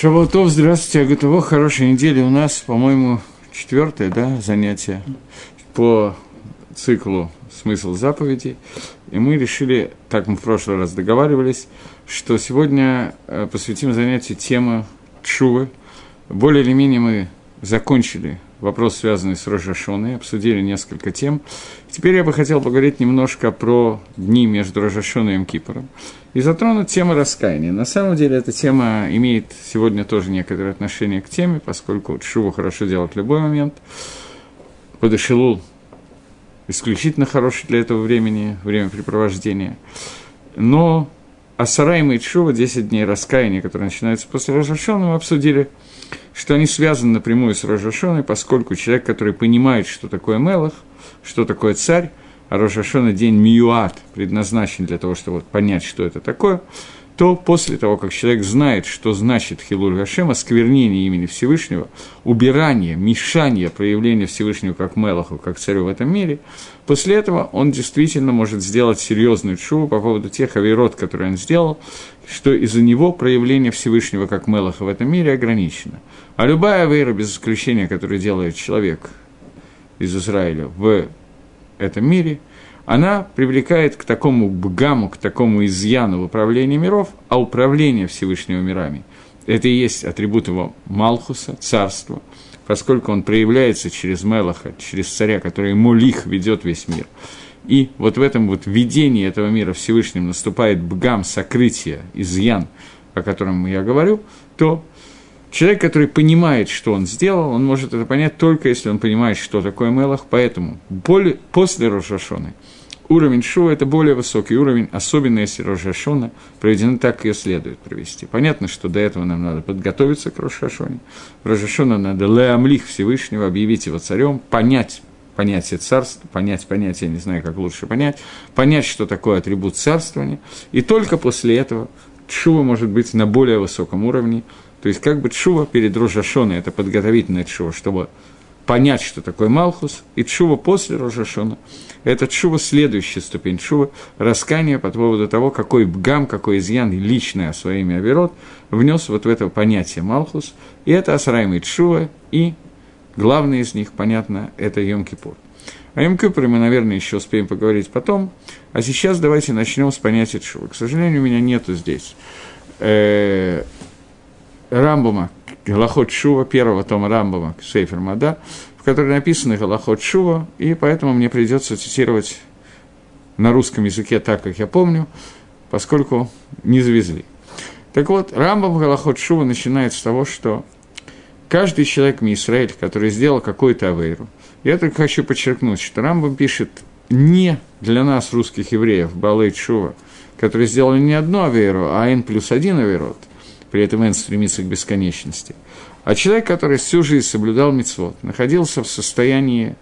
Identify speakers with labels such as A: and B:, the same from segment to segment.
A: Шавуатов, здравствуйте, Агатово, хорошей недели. У нас, по-моему, четвертое, да, занятие по циклу «Смысл заповедей». И мы решили, так мы в прошлый раз договаривались, что сегодня э, посвятим занятию темы Чувы. Более или менее мы закончили вопрос, связанный с Рожашоной, обсудили несколько тем. Теперь я бы хотел поговорить немножко про дни между Рожашоной и Мкипором и затронуть тему раскаяния. На самом деле эта тема имеет сегодня тоже некоторое отношение к теме, поскольку Шуву хорошо делать в любой момент. Подошелул исключительно хороший для этого времени, времяпрепровождения. Но Асара и Шува, 10 дней раскаяния, которые начинаются после Рожашона, мы обсудили – что они связаны напрямую с Рожашоной, поскольку человек, который понимает, что такое Мелах, что такое царь, а Рожашона день Миюат предназначен для того, чтобы понять, что это такое, то после того, как человек знает, что значит Хилуль Гашем, осквернение имени Всевышнего, убирание, мешание проявления Всевышнего как Мелаху, как царю в этом мире, после этого он действительно может сделать серьезную чуву по поводу тех авирот, которые он сделал, что из-за него проявление Всевышнего как Мелаха в этом мире ограничено. А любая авера, без исключения, которую делает человек из Израиля в этом мире – она привлекает к такому бгаму, к такому изъяну в управлении миров, а управление Всевышнего мирами – это и есть атрибут его Малхуса, царства, поскольку он проявляется через Мелаха, через царя, который ему лих ведет весь мир. И вот в этом вот видении этого мира Всевышним наступает бгам, сокрытие, изъян, о котором я говорю, то Человек, который понимает, что он сделал, он может это понять только если он понимает, что такое Мелах. Поэтому более, после Рожашоны уровень Шува – это более высокий уровень, особенно если Рожашона проведена так, как ее следует провести. Понятно, что до этого нам надо подготовиться к Рожашоне. Рожашона надо леамлих Всевышнего, объявить его царем, понять понятие царства, понять понятие, я не знаю, как лучше понять, понять, что такое атрибут царствования, и только после этого Шува может быть на более высоком уровне, то есть как бы Чува перед Рожашоной, это подготовительная Чува, чтобы понять, что такое Малхус, и Чува после Рожашона, это Чува следующая ступень Чува, раскание по поводу того, какой бгам, какой изъян личное своими Аверот внес вот в это понятие Малхус, и это Асраймый Чува, и главный из них, понятно, это Йом-Кипур. О Йом-Кипуре мы, наверное, еще успеем поговорить потом, а сейчас давайте начнем с понятия Чува. К сожалению, у меня нету здесь э, Рамбума, Галахот Шува, первого тома Рамбума, Сейфер Мада, в которой написано Галахот Шува, и поэтому мне придется цитировать на русском языке так, как я помню, поскольку не завезли. Так вот, Рамбам Галахот Шува начинает с того, что каждый человек Мисраэль, который сделал какую-то авейру, я только хочу подчеркнуть, что Рамбам пишет не для нас, русских евреев, Балей Шува, которые сделали не одну авейру, а N плюс один авейрот – при этом Эн стремится к бесконечности. А человек, который всю жизнь соблюдал мицвод, находился в состоянии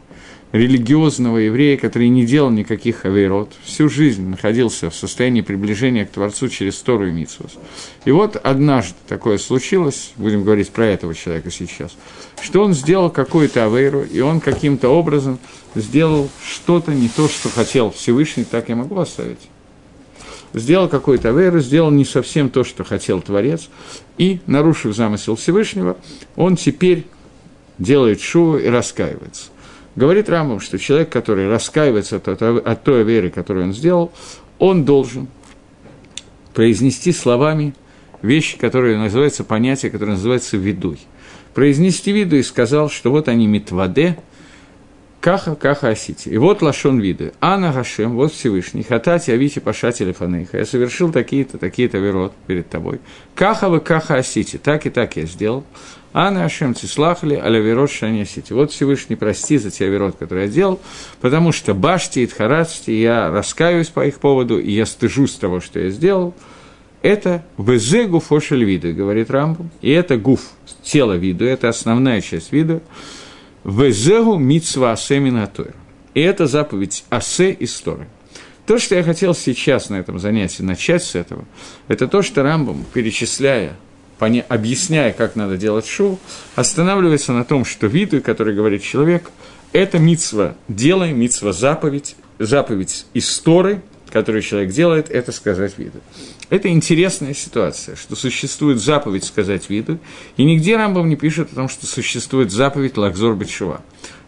A: религиозного еврея, который не делал никаких авейрот, всю жизнь находился в состоянии приближения к Творцу через Тору и Митсвос. И вот однажды такое случилось, будем говорить про этого человека сейчас, что он сделал какую-то авейру, и он каким-то образом сделал что-то не то, что хотел Всевышний, так я могу оставить сделал какой-то веру, сделал не совсем то, что хотел Творец, и, нарушив замысел Всевышнего, он теперь делает шуву и раскаивается. Говорит Рамбам, что человек, который раскаивается от, той веры, которую он сделал, он должен произнести словами вещи, которые называются, понятия, которые называются «видуй». Произнести виду и сказал, что вот они митваде, Каха, каха асити. И вот лашон виды. Ана Гашем, вот Всевышний, хатати авити пашати лефанейха. Я совершил такие-то, такие-то верот перед тобой. Каха вы каха асити. Так и так я сделал. Ана Ашем цислахли, аля верот шани асити. Вот Всевышний, прости за те верот, которые я делал, потому что башти и тхарацти, я раскаиваюсь по их поводу, и я стыжусь того, что я сделал. Это везе гуфошель виды, говорит Рамбу, и это гуф, тело виду, это основная часть вида. Везегу митсва асе минатойр. И это заповедь асе из Торы. То, что я хотел сейчас на этом занятии начать с этого, это то, что Рамбам, перечисляя, поня- объясняя, как надо делать шоу, останавливается на том, что виду, который говорит человек, это митсва делай, митсва заповедь, заповедь из Торы, которую человек делает, это сказать виду. Это интересная ситуация, что существует заповедь сказать виду, и нигде Рамбам не пишет о том, что существует заповедь Лакзор Бетшува,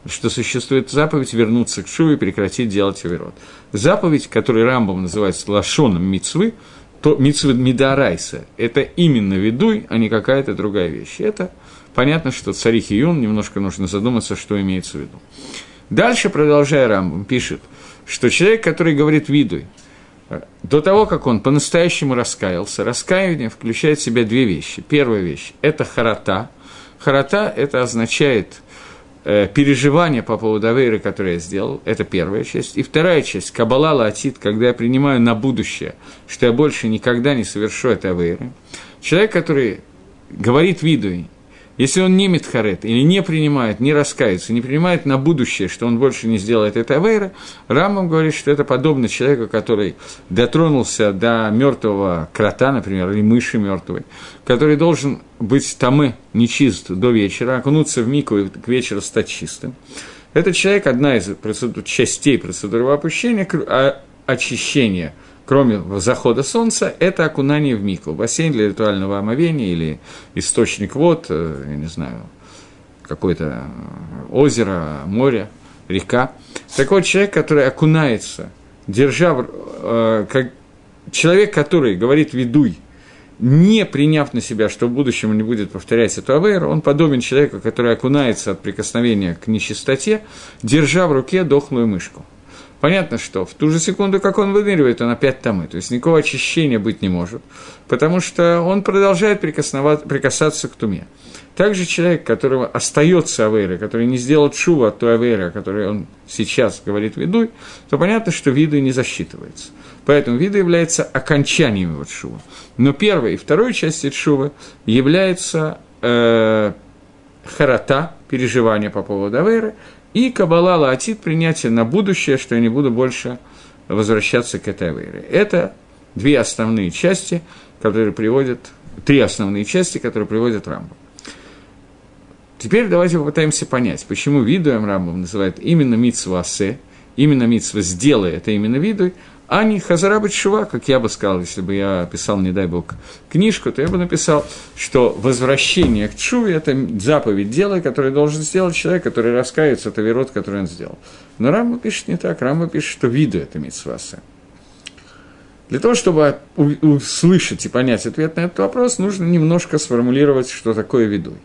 A: что существует заповедь вернуться к Шуве и прекратить делать Аверот. Заповедь, которую Рамбам называет лашоном мицвы, то мицвы Мидарайса, это именно ведуй, а не какая-то другая вещь. Это понятно, что царь Хиюн, немножко нужно задуматься, что имеется в виду. Дальше, продолжая Рамбам, пишет, что человек, который говорит видуй, до того, как он по-настоящему раскаялся, раскаяние включает в себя две вещи. Первая вещь – это харата. Харата – это означает э, переживание по поводу авейры, которое я сделал. Это первая часть. И вторая часть – кабала латит, когда я принимаю на будущее, что я больше никогда не совершу это авейры. Человек, который говорит виду если он не Митхарет или не принимает, не раскается, не принимает на будущее, что он больше не сделает это Авейра, Рамбам говорит, что это подобно человеку, который дотронулся до мертвого крота, например, или мыши мертвой, который должен быть тамы, нечист до вечера, окунуться в мику и к вечеру стать чистым. Этот человек, одна из процедур, частей процедуры опущения, а, очищения – кроме захода солнца, это окунание в мику, бассейн для ритуального омовения или источник вод, э, я не знаю, какое-то озеро, море, река. Такой человек, который окунается, держа, э, как человек, который говорит «ведуй», не приняв на себя, что в будущем не будет повторять эту авейру, он подобен человеку, который окунается от прикосновения к нечистоте, держа в руке дохлую мышку. Понятно, что в ту же секунду, как он выныривает, он опять тамы. То есть никакого очищения быть не может, потому что он продолжает прикасаться к туме. Также человек, которого остается авейра, который не сделал чува от той авейры, о которой он сейчас говорит видуй, то понятно, что виду не засчитывается. Поэтому виду является окончанием его чува. Но первой и второй части чува является э, харата, переживание по поводу авейры, и Кабала Лаатит принятие на будущее, что я не буду больше возвращаться к этой вере. Это две основные части, которые приводят, три основные части, которые приводят Рамбу. Теперь давайте попытаемся понять, почему видуем Рамбам называет именно митсва асе, именно митсва сделай, это именно видуй, а не Хазара Шува, как я бы сказал, если бы я писал, не дай бог, книжку, то я бы написал, что возвращение к Чуве – это заповедь дела, которое должен сделать человек, который раскается от верот, который он сделал. Но Рамба пишет не так, Рамба пишет, что виду это митсваса. Для того, чтобы услышать и понять ответ на этот вопрос, нужно немножко сформулировать, что такое видуй.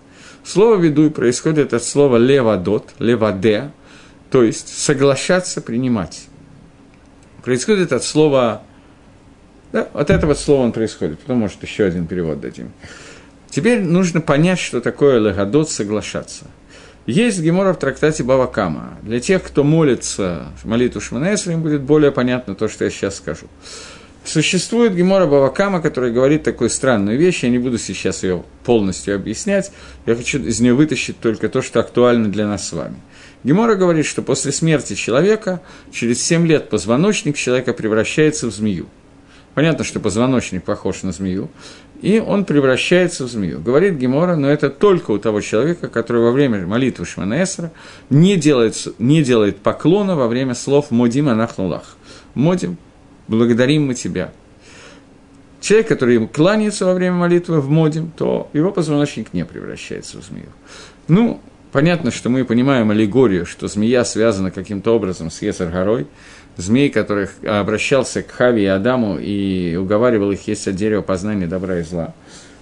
A: Слово «видуй» происходит от слова «левадот», «леваде», то есть соглашаться, принимать происходит от слова... Да, от этого слова он происходит. Потом, может, еще один перевод дадим. Теперь нужно понять, что такое лагодот соглашаться. Есть гемора в трактате Бавакама. Для тех, кто молится молитву Шманесра, им будет более понятно то, что я сейчас скажу. Существует Гемора Бавакама, который говорит такую странную вещь, я не буду сейчас ее полностью объяснять, я хочу из нее вытащить только то, что актуально для нас с вами – Гемора говорит, что после смерти человека, через 7 лет позвоночник человека превращается в змею. Понятно, что позвоночник похож на змею, и он превращается в змею. Говорит Гемора, но это только у того человека, который во время молитвы Шманаэсра не делает, не делает поклона во время слов «Модим анахнулах». «Модим, благодарим мы тебя». Человек, который кланяется во время молитвы в Модим, то его позвоночник не превращается в змею. Ну, Понятно, что мы понимаем аллегорию, что змея связана каким-то образом с Ецар-горой. Змей, который обращался к Хави и Адаму и уговаривал их есть от дерева познания добра и зла.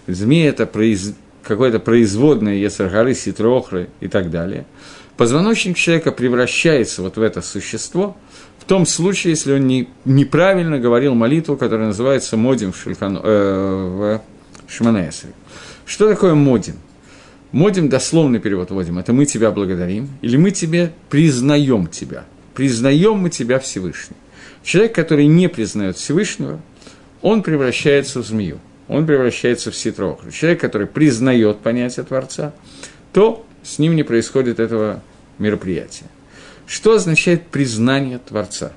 A: Змея – это произ... какое-то производное Ецар-горы, Ситрохры и так далее. Позвоночник человека превращается вот в это существо в том случае, если он не, неправильно говорил молитву, которая называется Модим в, Шульхан, э, в Шманаэсре. Что такое Модим? Модим, дословный перевод вводим, это мы тебя благодарим, или мы тебе признаем тебя. Признаем мы тебя Всевышний. Человек, который не признает Всевышнего, он превращается в змею, он превращается в ситрохру. Человек, который признает понятие Творца, то с ним не происходит этого мероприятия. Что означает признание Творца?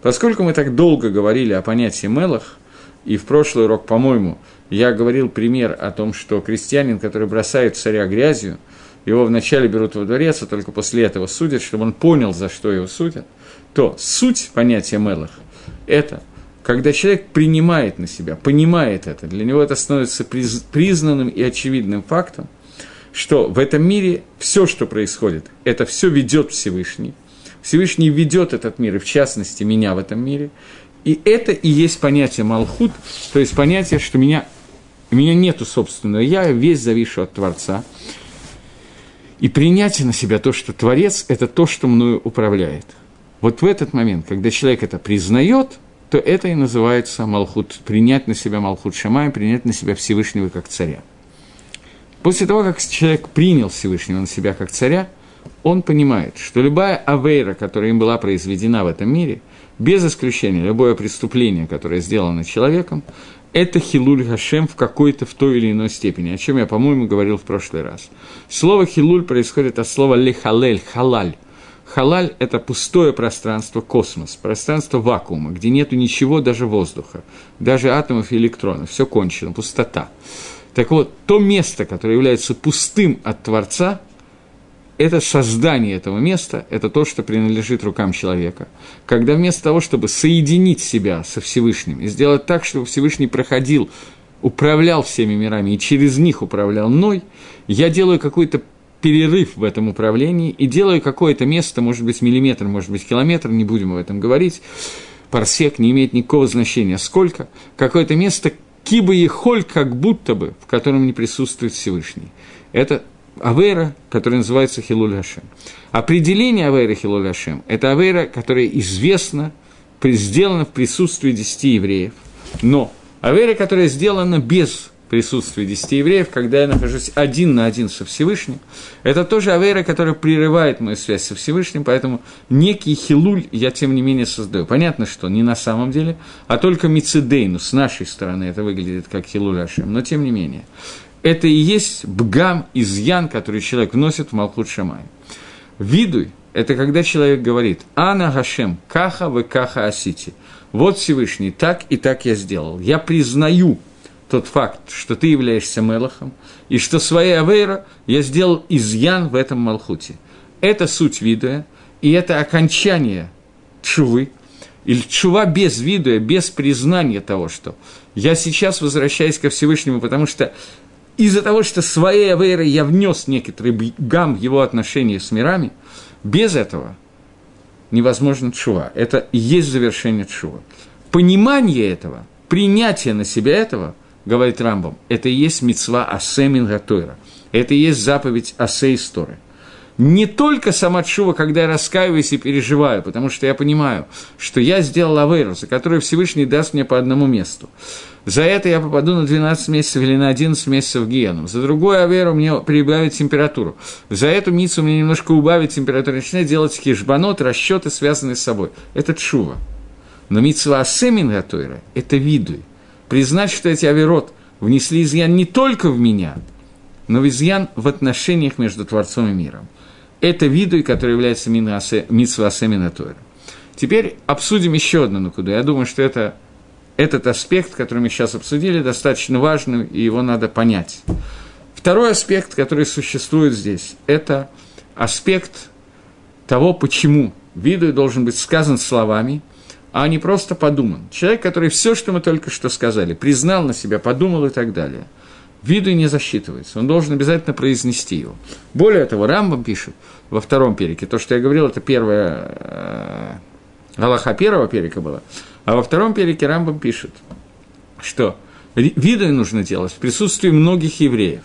A: Поскольку мы так долго говорили о понятии Мелах, и в прошлый урок, по-моему, я говорил пример о том, что крестьянин, который бросает царя грязью, его вначале берут во дворец, а только после этого судят, чтобы он понял, за что его судят, то суть понятия Мелах – это когда человек принимает на себя, понимает это, для него это становится приз, признанным и очевидным фактом, что в этом мире все, что происходит, это все ведет Всевышний. Всевышний ведет этот мир, и в частности меня в этом мире. И это и есть понятие Малхут, то есть понятие, что меня, у меня нету собственного я, весь завишу от Творца. И принятие на себя то, что Творец – это то, что мною управляет. Вот в этот момент, когда человек это признает, то это и называется Малхут, принять на себя Малхут Шамай, принять на себя Всевышнего как царя. После того, как человек принял Всевышнего на себя как царя, он понимает, что любая авейра, которая им была произведена в этом мире, без исключения любое преступление, которое сделано человеком, это хилуль Хашем в какой-то, в той или иной степени, о чем я, по-моему, говорил в прошлый раз. Слово хилуль происходит от слова лехалель, халаль. Халаль – это пустое пространство, космос, пространство вакуума, где нету ничего, даже воздуха, даже атомов и электронов, все кончено, пустота. Так вот, то место, которое является пустым от Творца, это создание этого места, это то, что принадлежит рукам человека. Когда вместо того, чтобы соединить себя со Всевышним и сделать так, чтобы Всевышний проходил, управлял всеми мирами и через них управлял мной, я делаю какой-то перерыв в этом управлении и делаю какое-то место, может быть, миллиметр, может быть, километр, не будем об этом говорить, парсек не имеет никакого значения, сколько, какое-то место, киба и холь, как будто бы, в котором не присутствует Всевышний. Это Авера, которая называется Хилуль Хашем. Определение Авера Хилуль Хашем – это Авера, которая известна, сделана в присутствии десяти евреев, но Авера, которая сделана без присутствия десяти евреев, когда я нахожусь один на один со Всевышним, это тоже Авера, которая прерывает мою связь со Всевышним, поэтому некий хилуль я, тем не менее, создаю. Понятно, что не на самом деле, а только мицидейну, с нашей стороны это выглядит как хилуль Ашем, но тем не менее это и есть бгам, изъян, который человек вносит в Малхут Шамай. Видуй – это когда человек говорит «Ана Гашем, каха вы каха асити». Вот Всевышний, так и так я сделал. Я признаю тот факт, что ты являешься Мелахом, и что своей Авейра я сделал изъян в этом Малхуте. Это суть видуя, и это окончание чувы, или чува без видуя, без признания того, что я сейчас возвращаюсь ко Всевышнему, потому что из-за того, что своей авейрой я внес некоторый гам в его отношения с мирами, без этого невозможно чува. Это и есть завершение чува. Понимание этого, принятие на себя этого, говорит Рамбам, это и есть мецва асемин гатойра. Это и есть заповедь асе истории не только сама чува, когда я раскаиваюсь и переживаю, потому что я понимаю, что я сделал авейру, за которую Всевышний даст мне по одному месту. За это я попаду на 12 месяцев или на 11 месяцев в гиену. За другую аверу мне прибавить температуру. За эту мицу мне немножко убавить температуру. Начинать делать хижбанот, расчеты, связанные с собой. Это чува. Но митсва асемин гатойра – это видуй. Признать, что эти аверот внесли изъян не только в меня, но в изъян в отношениях между Творцом и миром. Это видуй, который является митсва асемин гатойра. Теперь обсудим еще одну накуду. Я думаю, что это этот аспект, который мы сейчас обсудили, достаточно важный, и его надо понять. Второй аспект, который существует здесь, это аспект того, почему виду должен быть сказан словами, а не просто подуман. Человек, который все, что мы только что сказали, признал на себя, подумал и так далее, виду не засчитывается, он должен обязательно произнести его. Более того, Рамбам пишет во втором перике, то, что я говорил, это первая э, Галаха первого перика была, а во втором перике Рамбам пишет, что виды нужно делать в присутствии многих евреев.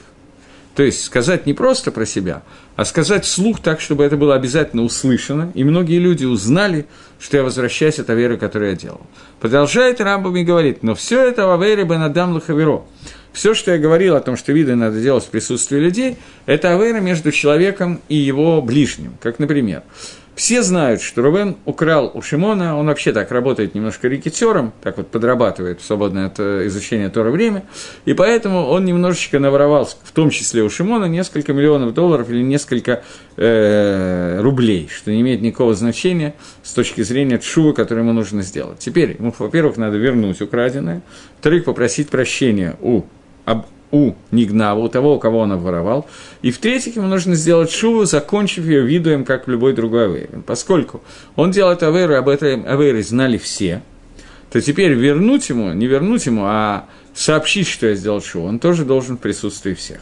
A: То есть сказать не просто про себя, а сказать вслух так, чтобы это было обязательно услышано, и многие люди узнали, что я возвращаюсь от веры, которую я делал. Продолжает Рамбам и говорит, но все это в Авере Бенадам Лахаверо. Все, что я говорил о том, что виды надо делать в присутствии людей, это авера между человеком и его ближним. Как, например, все знают, что Рубен украл у Шимона, он вообще так работает немножко рекетером, так вот подрабатывает в свободное от э, изучения Тора время, и поэтому он немножечко наворовал, в том числе у Шимона, несколько миллионов долларов или несколько э, рублей, что не имеет никакого значения с точки зрения чува, который ему нужно сделать. Теперь ему, во-первых, надо вернуть украденное, во-вторых, попросить прощения у у Нигнава, у того, у кого он обворовал. И в-третьих, ему нужно сделать шуву, закончив ее видуем, как любой другой авейр. Поскольку он делает авейру, об этой авейре знали все, то теперь вернуть ему, не вернуть ему, а сообщить, что я сделал шоу, он тоже должен в присутствии всех.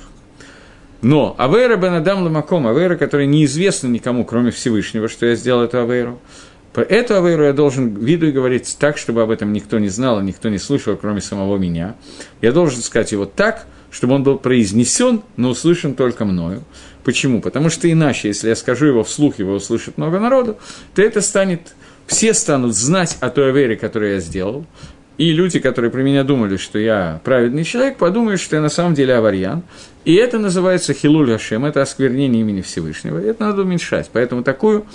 A: Но Авейра Бен Адам Ламаком, Авейра, который неизвестно никому, кроме Всевышнего, что я сделал эту Авейру, по эту Авейру я должен виду и говорить так, чтобы об этом никто не знал, никто не слышал, кроме самого меня. Я должен сказать его так, чтобы он был произнесен, но услышан только мною. Почему? Потому что иначе, если я скажу его вслух, его услышит много народу, то это станет, все станут знать о той Авере, которую я сделал, и люди, которые про меня думали, что я праведный человек, подумают, что я на самом деле аварьян. И это называется хилуль Хашем, это осквернение имени Всевышнего. И это надо уменьшать. Поэтому такую,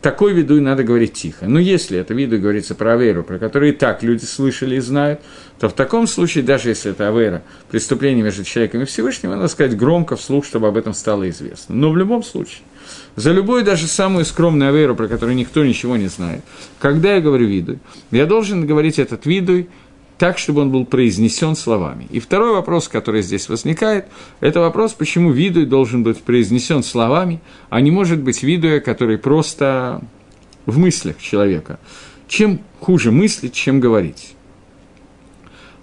A: такой виду и надо говорить тихо. Но если это виду говорится про Аверу, про которую и так люди слышали и знают, то в таком случае, даже если это Авера, преступление между человеком и Всевышним, надо сказать громко, вслух, чтобы об этом стало известно. Но в любом случае, за любую, даже самую скромную аверу, про которую никто ничего не знает, когда я говорю виду, я должен говорить этот виду так, чтобы он был произнесен словами. И второй вопрос, который здесь возникает, это вопрос, почему виду должен быть произнесен словами, а не может быть виду, который просто в мыслях человека. Чем хуже мыслить, чем говорить?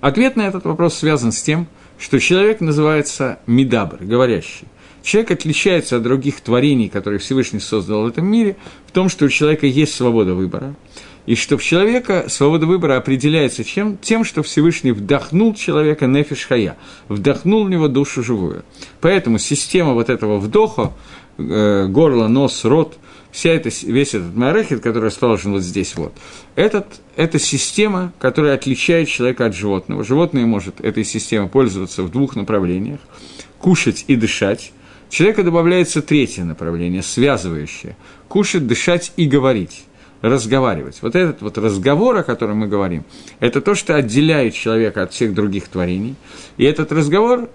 A: Ответ на этот вопрос связан с тем, что человек называется медабр, говорящий. Человек отличается от других творений, которые Всевышний создал в этом мире, в том, что у человека есть свобода выбора, и что в человека свобода выбора определяется чем? тем, что Всевышний вдохнул человека нефиш хая, вдохнул в него душу живую. Поэтому система вот этого вдоха, э, горло, нос, рот, вся эта, весь этот марехет, который расположен вот здесь вот, этот, это система, которая отличает человека от животного. Животное может этой системой пользоваться в двух направлениях – кушать и дышать, человека добавляется третье направление, связывающее – кушать, дышать и говорить разговаривать. Вот этот вот разговор, о котором мы говорим, это то, что отделяет человека от всех других творений. И этот разговор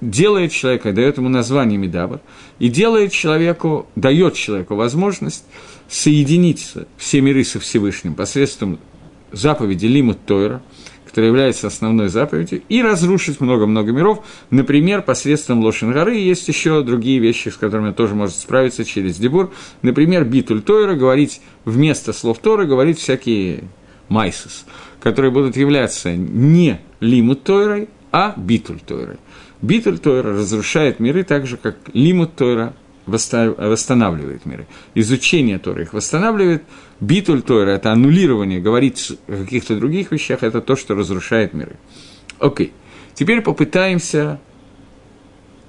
A: делает человека, дает ему название Медабр, и делает человеку, дает человеку возможность соединиться все миры со Всевышним посредством заповеди Лимут Тойра – которая является основной заповедью, и разрушить много-много миров, например, посредством Лошен горы. Есть еще другие вещи, с которыми тоже может справиться через Дебур. Например, Битуль Тойра, говорить вместо слов Тора, говорить всякие майсис, которые будут являться не Лимут Тойрой, а Битуль Тойрой. Битуль Тойра разрушает миры так же, как Лимут Тойра восстанавливает миры. Изучение Тора их восстанавливает. Битуль Тора – это аннулирование, говорить о каких-то других вещах – это то, что разрушает миры. Окей. Теперь попытаемся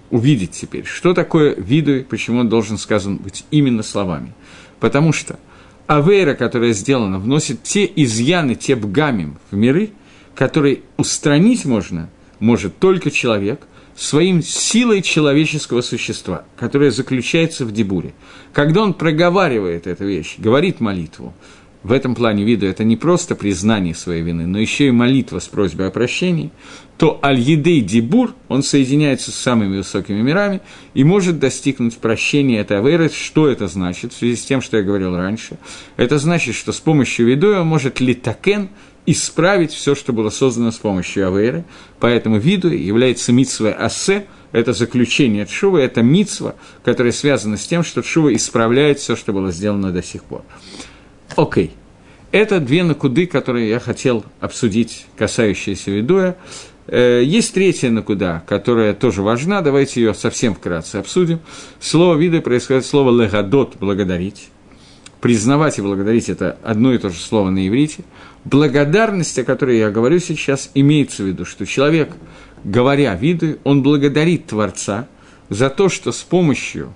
A: увидеть теперь, что такое виду, почему он должен сказан быть именно словами. Потому что авейра, которая сделана, вносит те изъяны, те бгамим в миры, которые устранить можно, может только человек – своим силой человеческого существа, которая заключается в дебуре. Когда он проговаривает эту вещь, говорит молитву, в этом плане виду это не просто признание своей вины, но еще и молитва с просьбой о прощении, то аль-едей дебур, он соединяется с самыми высокими мирами и может достигнуть прощения этой аверы. Что это значит? В связи с тем, что я говорил раньше, это значит, что с помощью виду он может литакен, исправить все, что было создано с помощью Авейры. Поэтому виду является митсва ассе, это заключение Тшува, это митсва, которая связана с тем, что Тшува исправляет все, что было сделано до сих пор. Окей. Это две накуды, которые я хотел обсудить, касающиеся Видуя. Э, есть третья накуда, которая тоже важна, давайте ее совсем вкратце обсудим. Слово вида происходит слово легадот – благодарить. Признавать и благодарить – это одно и то же слово на иврите – благодарность, о которой я говорю сейчас, имеется в виду, что человек, говоря виды, он благодарит Творца за то, что с помощью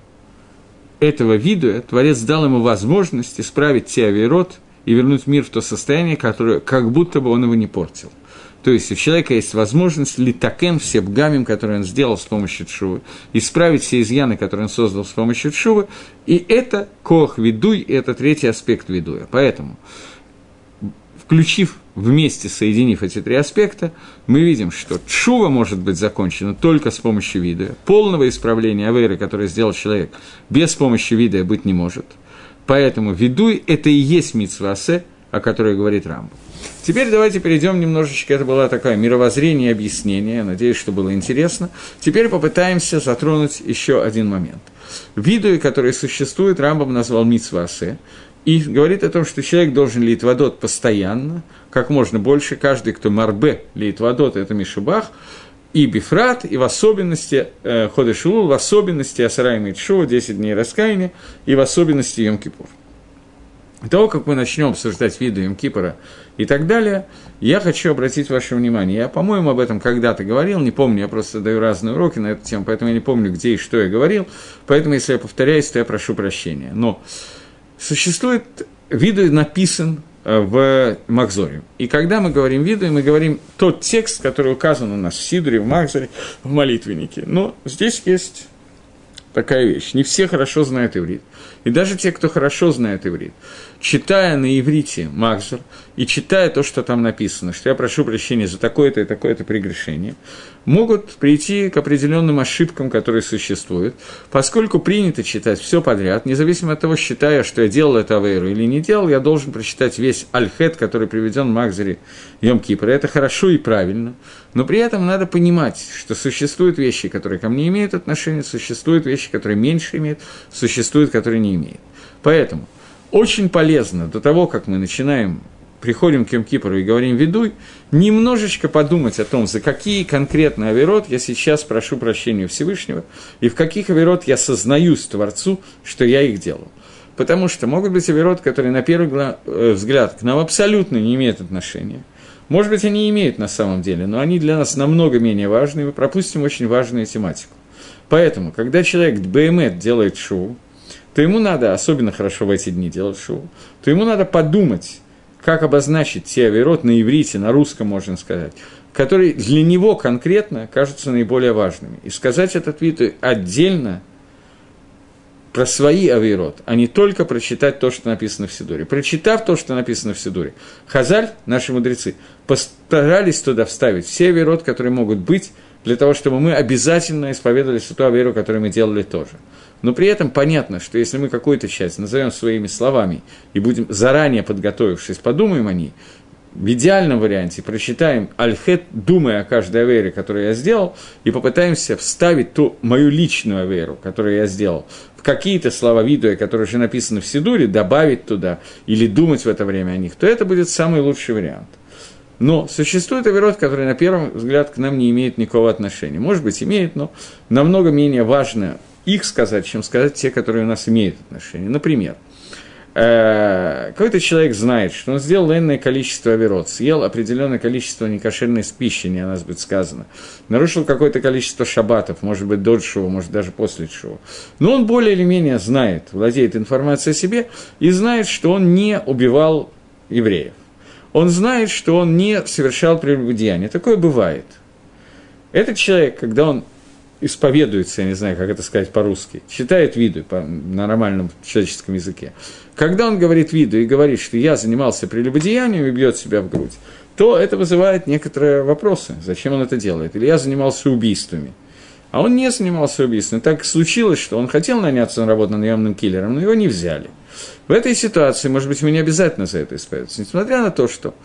A: этого вида Творец дал ему возможность исправить те авирот и вернуть мир в то состояние, которое как будто бы он его не портил. То есть у человека есть возможность литакен все бгамим, которые он сделал с помощью Тшувы, исправить все изъяны, которые он создал с помощью Тшувы, и это кох видуй, и это третий аспект видуя. Поэтому включив вместе, соединив эти три аспекта, мы видим, что чува может быть закончена только с помощью вида. Полного исправления аверы, которое сделал человек, без помощи вида быть не может. Поэтому видуй – это и есть митсвасе, о которой говорит Рамбу. Теперь давайте перейдем немножечко, это было такое мировоззрение, объяснение, надеюсь, что было интересно. Теперь попытаемся затронуть еще один момент. Виду, который существует, Рамбам назвал митсвасе, И говорит о том, что человек должен лить водот постоянно, как можно больше. Каждый, кто марбе лит водот, это Мишубах, и Бифрат, и в особенности э, Ходешулул, в особенности Асарай Митшува, 10 дней раскаяния, и в особенности Йом-Кипур. До того, как мы начнем обсуждать виды Йом-Кипора и так далее, я хочу обратить ваше внимание. Я, по-моему, об этом когда-то говорил, не помню, я просто даю разные уроки на эту тему, поэтому я не помню, где и что я говорил, поэтому, если я повторяюсь, то я прошу прощения. Но существует, виды написан э, в Макзоре. И когда мы говорим виды, мы говорим тот текст, который указан у нас в Сидоре, в Макзоре, в молитвеннике. Но здесь есть такая вещь. Не все хорошо знают иврит. И даже те, кто хорошо знает иврит, читая на иврите Макзор и читая то, что там написано, что я прошу прощения за такое-то и такое-то прегрешение, могут прийти к определенным ошибкам, которые существуют, поскольку принято читать все подряд, независимо от того, считая, что я делал это Авейру или не делал, я должен прочитать весь Альхет, который приведен в Макзоре Йом Кипра. Это хорошо и правильно, но при этом надо понимать, что существуют вещи, которые ко мне имеют отношение, существуют вещи, которые меньше имеют, существуют, которые не имеют. Поэтому очень полезно до того, как мы начинаем, приходим к Йом-Кипру и говорим «ведуй», немножечко подумать о том, за какие конкретно авирот я сейчас прошу прощения Всевышнего, и в каких авирот я сознаюсь Творцу, что я их делал. Потому что могут быть авирот, которые на первый э, взгляд к нам абсолютно не имеют отношения – может быть, они имеют на самом деле, но они для нас намного менее важны, и мы пропустим очень важную тематику. Поэтому, когда человек БМЭ делает шоу, то ему надо, особенно хорошо в эти дни делать шоу, то ему надо подумать, как обозначить те авирот на иврите, на русском, можно сказать, которые для него конкретно кажутся наиболее важными. И сказать этот вид отдельно – про свои авирот, а не только прочитать то, что написано в Сидуре. Прочитав то, что написано в Сидуре, Хазаль, наши мудрецы, постарались туда вставить все авирот, которые могут быть, для того, чтобы мы обязательно исповедовали ту аверу, которую мы делали тоже. Но при этом понятно, что если мы какую-то часть назовем своими словами и будем заранее подготовившись, подумаем о ней, в идеальном варианте прочитаем Альхет, думая о каждой авере, которую я сделал, и попытаемся вставить ту мою личную аверу, которую я сделал, в какие-то слова видуя, которые уже написаны в Сидуре, добавить туда или думать в это время о них, то это будет самый лучший вариант. Но существует аверот, который на первый взгляд к нам не имеет никакого отношения. Может быть, имеет, но намного менее важно их сказать, чем сказать те, которые у нас имеют отношение. Например, Э, какой-то человек знает, что он сделал энное количество оверот, съел определенное количество некошерной пищи, не о нас будет сказано, нарушил какое-то количество шабатов, может быть, до шоу, может, даже после шоу. Но он более или менее знает, владеет информацией о себе и знает, что он не убивал евреев. Он знает, что он не совершал прелюбодеяния. Такое бывает. Этот человек, когда он исповедуется, я не знаю, как это сказать по-русски, читает виду по, на нормальном человеческом языке, когда он говорит виду и говорит, что я занимался прелюбодеянием и бьет себя в грудь, то это вызывает некоторые вопросы, зачем он это делает. Или я занимался убийствами. А он не занимался убийством. Так случилось, что он хотел наняться на работу наемным киллером, но его не взяли. В этой ситуации, может быть, мы не обязательно за это исповедуемся, несмотря на то, что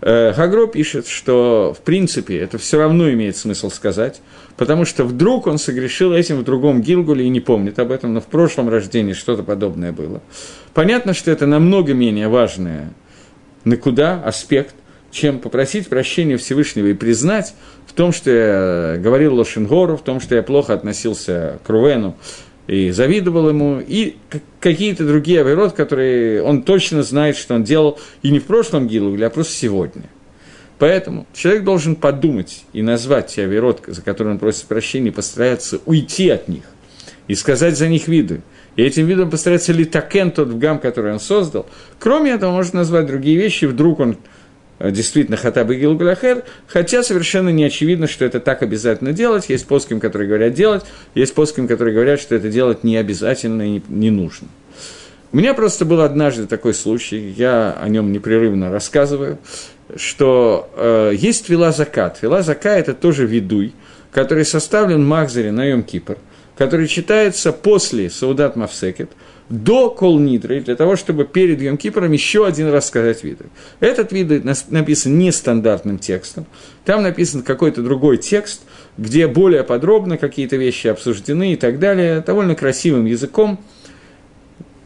A: Хагро пишет, что, в принципе, это все равно имеет смысл сказать, потому что вдруг он согрешил этим в другом Гилгуле и не помнит об этом, но в прошлом рождении что-то подобное было. Понятно, что это намного менее важное на куда аспект, чем попросить прощения Всевышнего и признать в том, что я говорил Лошенгору, в том, что я плохо относился к Рувену и завидовал ему, и какие-то другие авирот, которые он точно знает, что он делал и не в прошлом Гилугле, а просто сегодня. Поэтому человек должен подумать и назвать те авирот, за которые он просит прощения, и постараться уйти от них и сказать за них виды – и этим видом постарается литакен тот в гам, который он создал. Кроме этого, можно назвать другие вещи, вдруг он действительно хатаб и гилгулахер, хотя совершенно не очевидно, что это так обязательно делать. Есть поским, которые говорят делать, есть поским, которые говорят, что это делать не обязательно и не нужно. У меня просто был однажды такой случай, я о нем непрерывно рассказываю, что э, есть вила закат. Это тоже видуй, который составлен Махзаре на Йом-Кипр – который читается после Саудат Мавсекет, до Колнидры, для того, чтобы перед Йом Кипром еще один раз сказать виды. Этот вид написан нестандартным текстом, там написан какой-то другой текст, где более подробно какие-то вещи обсуждены и так далее, довольно красивым языком.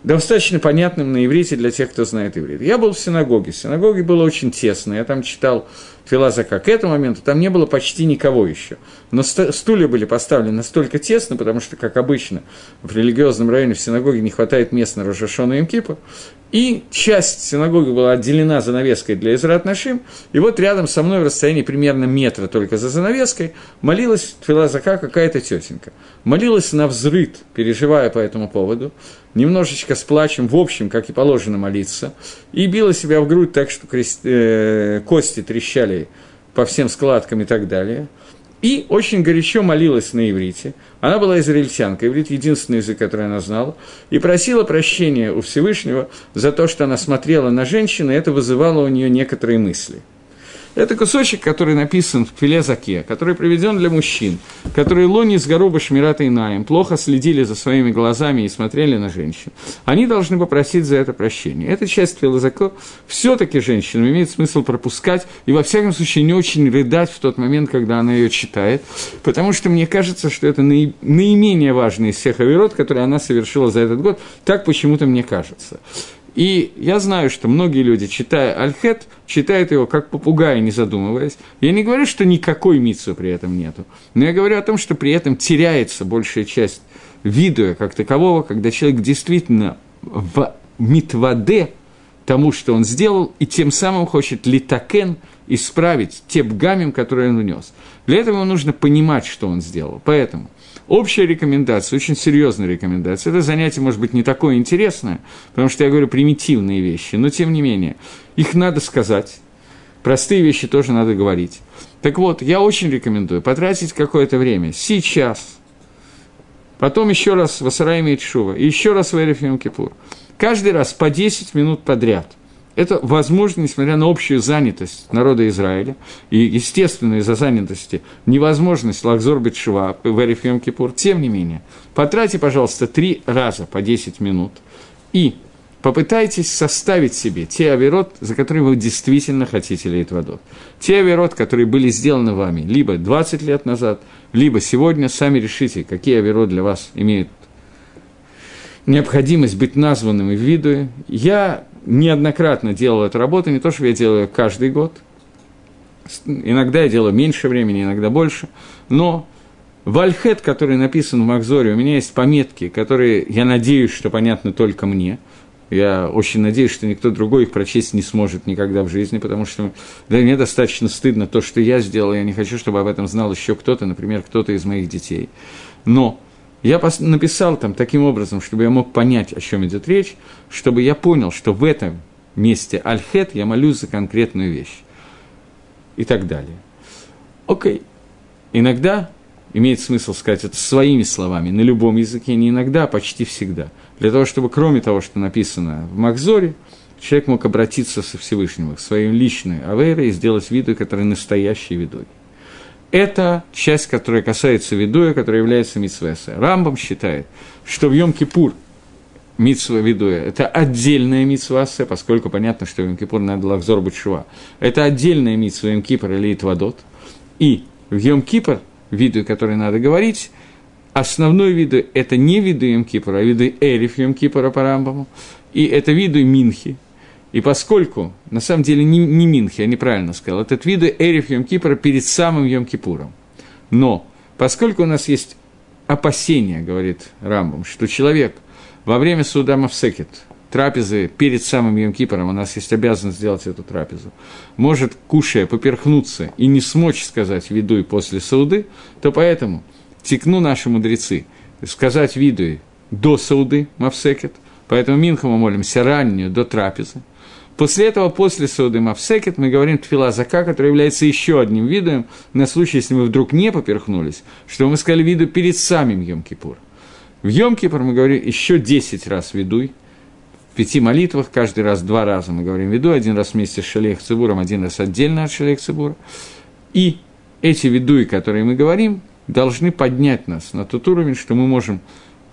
A: достаточно понятным на иврите для тех, кто знает иврит. Я был в синагоге. В синагоге было очень тесно. Я там читал Филазака. К этому моменту там не было почти никого еще. Но стулья были поставлены настолько тесно, потому что, как обычно, в религиозном районе в синагоге не хватает мест на Рожашона и Имкипа. И часть синагоги была отделена занавеской для Израт Нашим, и вот рядом со мной в расстоянии примерно метра только за занавеской молилась Филазака какая-то тетенька. Молилась на взрыт, переживая по этому поводу, немножечко с плачем, в общем, как и положено молиться, и била себя в грудь так, что крест, э, кости трещали по всем складкам и так далее. И очень горячо молилась на иврите. Она была израильтянка, иврит – единственный язык, который она знала, и просила прощения у Всевышнего за то, что она смотрела на женщину, и это вызывало у нее некоторые мысли – это кусочек, который написан в Филезаке, который приведен для мужчин, которые лони с гороба Шмирата и Наем плохо следили за своими глазами и смотрели на женщин. Они должны попросить за это прощение. Эта часть Филезака все-таки женщинам имеет смысл пропускать и, во всяком случае, не очень рыдать в тот момент, когда она ее читает, потому что мне кажется, что это наименее важный из всех оверот, которые она совершила за этот год. Так почему-то мне кажется. И я знаю, что многие люди, читая Альхет, читают его как попугай, не задумываясь. Я не говорю, что никакой митсу при этом нету, но я говорю о том, что при этом теряется большая часть видуя как такового, когда человек действительно в митваде тому, что он сделал, и тем самым хочет литакен исправить те бгамим, которые он внес. Для этого ему нужно понимать, что он сделал. Поэтому Общая рекомендация, очень серьезная рекомендация. Это занятие может быть не такое интересное, потому что я говорю примитивные вещи, но тем не менее, их надо сказать. Простые вещи тоже надо говорить. Так вот, я очень рекомендую потратить какое-то время сейчас, потом еще раз в Асараиме и и еще раз в Эрифим Кипур. Каждый раз по 10 минут подряд – это возможно, несмотря на общую занятость народа Израиля, и, естественно, из-за занятости невозможность Лакзор Бетшива в Эрифем Кипур, тем не менее, потратьте, пожалуйста, три раза по 10 минут и попытайтесь составить себе те авирот, за которые вы действительно хотите Лейтвадот. Те авирот, которые были сделаны вами либо 20 лет назад, либо сегодня, сами решите, какие авирот для вас имеют необходимость быть названными в виду. Я неоднократно делал эту работу, не то, что я делаю каждый год. Иногда я делаю меньше времени, иногда больше. Но в Альхет, который написан в Макзоре, у меня есть пометки, которые, я надеюсь, что понятны только мне. Я очень надеюсь, что никто другой их прочесть не сможет никогда в жизни, потому что для меня достаточно стыдно то, что я сделал. Я не хочу, чтобы об этом знал еще кто-то, например, кто-то из моих детей. Но я написал там таким образом, чтобы я мог понять, о чем идет речь, чтобы я понял, что в этом месте альхет я молюсь за конкретную вещь. И так далее. Окей. Иногда имеет смысл сказать это своими словами, на любом языке, не иногда, а почти всегда. Для того, чтобы кроме того, что написано в Макзоре, человек мог обратиться со Всевышним, к своей личной аверой и сделать виду, который настоящий видой. Это часть, которая касается Видуя, которая является Митсвеса. Рамбам считает, что в Йом-Кипур Митсва Видуя – это отдельная Митсваса, поскольку понятно, что в Йом-Кипур надо лахзор Бутшува. Это отдельная Митсва Йом-Кипр или Итвадот. И в Йом-Кипр, виду, который надо говорить, основной виду – это не виду Йом-Кипра, а виду Эриф Йом-Кипра по Рамбаму, и это виду Минхи – и поскольку, на самом деле, не, не Минхи, я неправильно сказал, этот вид Эриф Йом Кипра перед самым Йом Кипуром. Но поскольку у нас есть опасение, говорит Рамбом, что человек во время суда Мавсекет, трапезы перед самым Йом Кипором, у нас есть обязанность сделать эту трапезу, может, кушая, поперхнуться и не смочь сказать виду и после сауды, то поэтому текну наши мудрецы сказать виду до сауды Мавсекет, поэтому Минха мы молимся раннюю, до трапезы, После этого, после Сауды Мавсекет, мы говорим Тфила Зака, который является еще одним видом, на случай, если мы вдруг не поперхнулись, что мы сказали виду перед самим Йом-Кипур. В Йом-Кипур мы говорим еще 10 раз видуй, в пяти молитвах, каждый раз два раза мы говорим виду, один раз вместе с Шалех Цибуром, один раз отдельно от Шалех Цибура. И эти видуи, которые мы говорим, должны поднять нас на тот уровень, что мы можем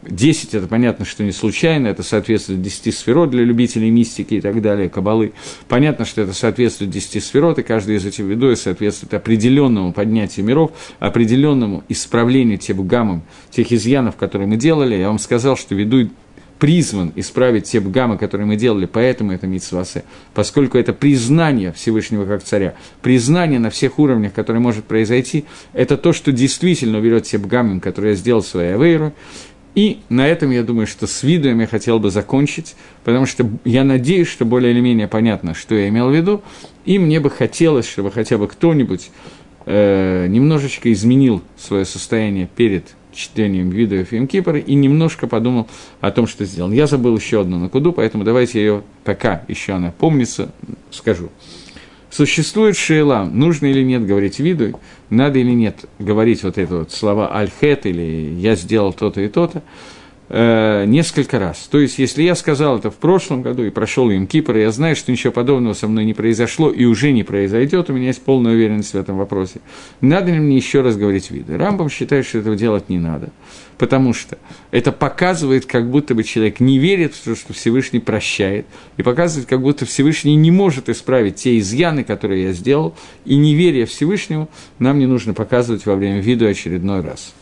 A: 10 – это понятно, что не случайно, это соответствует 10 сферот для любителей мистики и так далее, кабалы. Понятно, что это соответствует 10 сферот, и каждый из этих видов соответствует определенному поднятию миров, определенному исправлению тех гаммам, тех изъянов, которые мы делали. Я вам сказал, что веду призван исправить те бгамы, которые мы делали, поэтому это митсвасе, поскольку это признание Всевышнего как царя, признание на всех уровнях, которое может произойти, это то, что действительно уберет те бгамы, которые я сделал своей авейру, и на этом, я думаю, что с видом я хотел бы закончить, потому что я надеюсь, что более или менее понятно, что я имел в виду, и мне бы хотелось, чтобы хотя бы кто-нибудь э, немножечко изменил свое состояние перед чтением видео Кипра и немножко подумал о том, что сделал. Я забыл еще одну накуду, поэтому давайте ее пока еще она помнится, скажу. Существует шейла, нужно или нет говорить виду, надо или нет говорить вот это вот слова альхет или я сделал то-то и то-то, э, несколько раз. То есть, если я сказал это в прошлом году и прошел им Кипр, я знаю, что ничего подобного со мной не произошло и уже не произойдет, у меня есть полная уверенность в этом вопросе, надо ли мне еще раз говорить виды? Рамбам считает, что этого делать не надо, потому что это показывает, как будто бы человек не верит в то, что Всевышний прощает, и показывает, как будто Всевышний не может исправить те изъяны, которые я сделал, и неверие Всевышнему нам не нужно показывать во время виду очередной раз.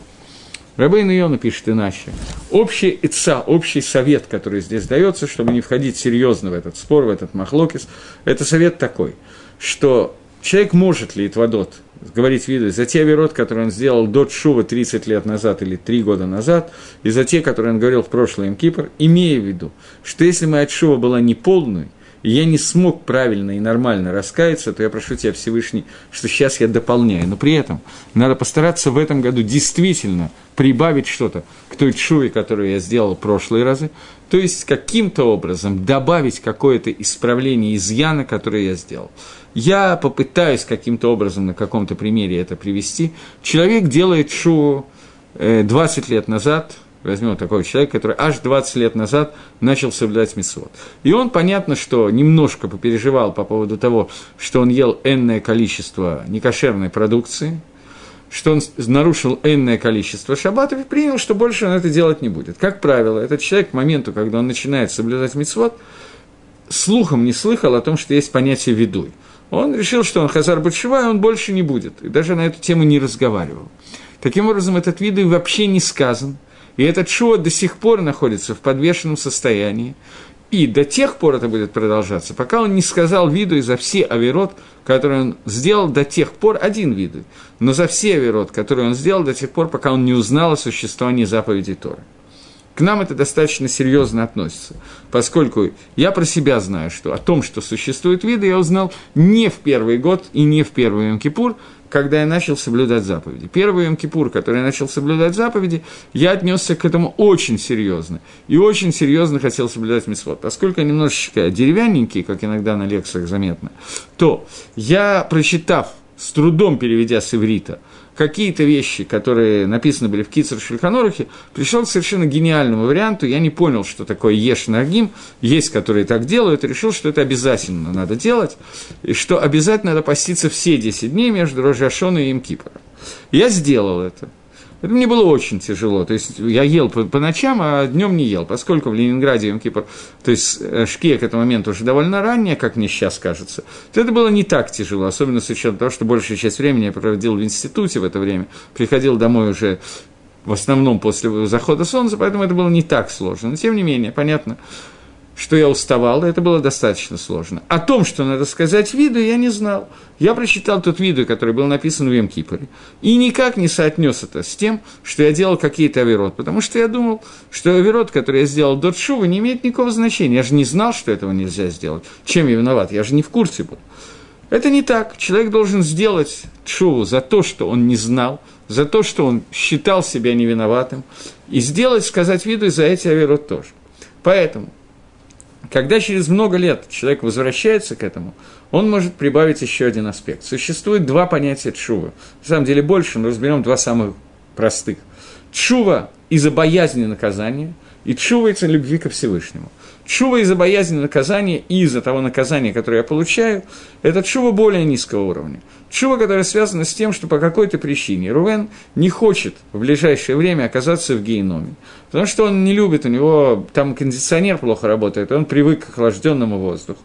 A: Рабейн Йона пишет иначе. Общий ица, общий совет, который здесь дается, чтобы не входить серьезно в этот спор, в этот махлокис, это совет такой, что человек может ли Итвадот говорить виду за те верот, которые он сделал до Шува 30 лет назад или 3 года назад, и за те, которые он говорил в прошлый Кипр, имея в виду, что если моя Шува была неполной, я не смог правильно и нормально раскаяться, то я прошу тебя, Всевышний, что сейчас я дополняю. Но при этом надо постараться в этом году действительно прибавить что-то к той чуве, которую я сделал в прошлые разы, то есть каким-то образом добавить какое-то исправление изъяна, которое я сделал. Я попытаюсь каким-то образом на каком-то примере это привести. Человек делает шоу 20 лет назад – возьмем такого человека, который аж 20 лет назад начал соблюдать митцвот. И он, понятно, что немножко попереживал по поводу того, что он ел энное количество некошерной продукции, что он нарушил энное количество шаббатов и принял, что больше он это делать не будет. Как правило, этот человек к моменту, когда он начинает соблюдать митцвот, слухом не слыхал о том, что есть понятие «ведуй». Он решил, что он хазар бачува, и он больше не будет. И даже на эту тему не разговаривал. Таким образом, этот видуй вообще не сказан – и этот шуа до сих пор находится в подвешенном состоянии. И до тех пор это будет продолжаться, пока он не сказал виду и за все авирот, которые он сделал до тех пор, один виду, но за все авирот, которые он сделал до тех пор, пока он не узнал о существовании заповедей Торы. К нам это достаточно серьезно относится, поскольку я про себя знаю, что о том, что существуют виды, я узнал не в первый год и не в первый Йом-Кипур, когда я начал соблюдать заповеди. Первый Йом-Кипур, который я начал соблюдать заповеди, я отнесся к этому очень серьезно. И очень серьезно хотел соблюдать мисвод. Поскольку я немножечко деревянненький, как иногда на лекциях заметно, то я, прочитав, с трудом переведя с иврита – какие-то вещи, которые написаны были в Кицер Шульханорухе, пришел к совершенно гениальному варианту. Я не понял, что такое Еш Нагим, есть, которые так делают, решил, что это обязательно надо делать, и что обязательно надо поститься все 10 дней между Рожашоном и Имкипором. Я сделал это. Это мне было очень тяжело. То есть я ел по, по ночам, а днем не ел, поскольку в Ленинграде Йом Кипр, то есть э, шке к этому моменту уже довольно ранее, как мне сейчас кажется, то это было не так тяжело, особенно с учетом того, что большую часть времени я проводил в институте в это время, приходил домой уже в основном после захода солнца, поэтому это было не так сложно. Но тем не менее, понятно, что я уставал, это было достаточно сложно. О том, что надо сказать виду, я не знал. Я прочитал тот виду, который был написан в Емкипоре, и никак не соотнес это с тем, что я делал какие-то авирот, потому что я думал, что авирот, который я сделал до Тшува, не имеет никакого значения. Я же не знал, что этого нельзя сделать. Чем я виноват? Я же не в курсе был. Это не так. Человек должен сделать Тшуву за то, что он не знал, за то, что он считал себя невиноватым, и сделать, сказать виду за эти авирот тоже. Поэтому когда через много лет человек возвращается к этому, он может прибавить еще один аспект. Существует два понятия чува. На самом деле больше, но разберем два самых простых. Чува из-за боязни наказания и чува из-за любви ко Всевышнему. Чува из-за боязни наказания и из-за того наказания, которое я получаю, это чува более низкого уровня. Чува, которая связана с тем, что по какой-то причине Рувен не хочет в ближайшее время оказаться в геноме. Потому что он не любит, у него там кондиционер плохо работает, он привык к охлажденному воздуху.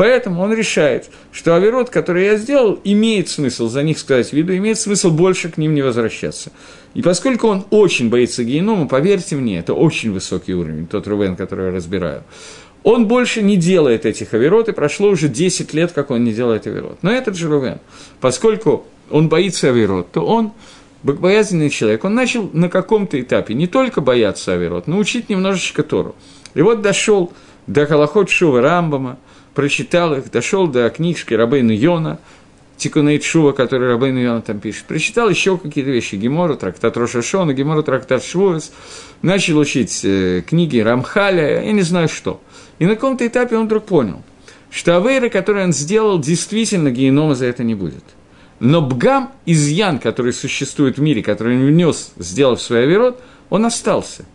A: Поэтому он решает, что Аверот, который я сделал, имеет смысл за них сказать виду, имеет смысл больше к ним не возвращаться. И поскольку он очень боится генома, поверьте мне, это очень высокий уровень, тот Рувен, который я разбираю, он больше не делает этих аверот, и прошло уже 10 лет, как он не делает аверот. Но этот же Рувен, поскольку он боится аверот, то он богобоязненный человек, он начал на каком-то этапе не только бояться Аверот, но учить немножечко Тору. И вот дошел до Галахот Шува Рамбама, прочитал их, дошел до книжки Рабейна Йона, Тикунейт Шува, который Рабейн Йона там пишет, прочитал еще какие-то вещи, Гемору, трактат Рошашона, Гемору, трактат Швуэс, начал учить э, книги Рамхаля, я не знаю что. И на каком-то этапе он вдруг понял, что авейры, которые он сделал, действительно генома за это не будет – но бгам, изъян, который существует в мире, который он внес, сделав свой оверот, он остался.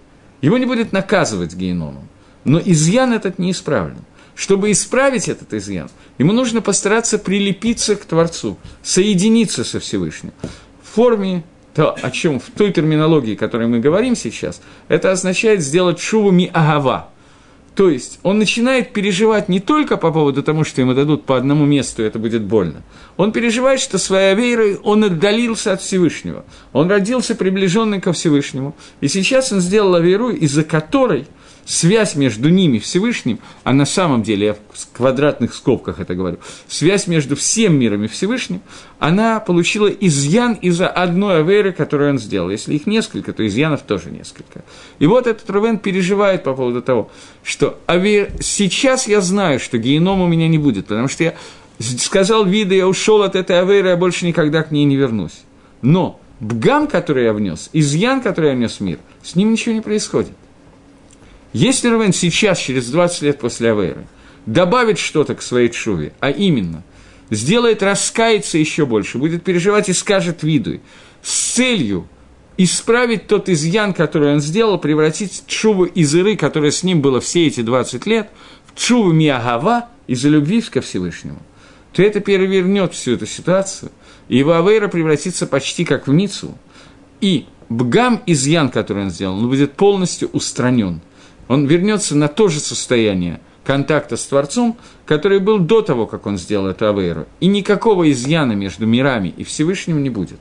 A: Его не будет наказывать геномом. Но изъян этот не исправлен. Чтобы исправить этот изъян, ему нужно постараться прилепиться к Творцу, соединиться со Всевышним. В форме то, о чем в той терминологии, о которой мы говорим сейчас, это означает сделать шуву ми агава – то есть он начинает переживать не только по поводу того, что ему дадут по одному месту, и это будет больно. Он переживает, что своей верой он отдалился от Всевышнего. Он родился приближенный ко Всевышнему. И сейчас он сделал веру, из-за которой – связь между ними Всевышним, а на самом деле, я в квадратных скобках это говорю, связь между всем миром и Всевышним, она получила изъян из-за одной аверы, которую он сделал. Если их несколько, то изъянов тоже несколько. И вот этот Рувен переживает по поводу того, что авер... сейчас я знаю, что геном у меня не будет, потому что я сказал вида, я ушел от этой аверы, я больше никогда к ней не вернусь. Но бгам, который я внес, изъян, который я внес в мир, с ним ничего не происходит. Если Рувен сейчас, через 20 лет после Авейры, добавит что-то к своей чуве, а именно, сделает раскаяться еще больше, будет переживать и скажет виду, с целью исправить тот изъян, который он сделал, превратить чуву из Иры, которая с ним была все эти 20 лет, в чуву Миагава из-за любви ко Всевышнему, то это перевернет всю эту ситуацию, и его Авейра превратится почти как в Ницу, и бгам изъян, который он сделал, он будет полностью устранен – он вернется на то же состояние контакта с Творцом, который был до того, как он сделал эту Авейру. И никакого изъяна между мирами и Всевышним не будет.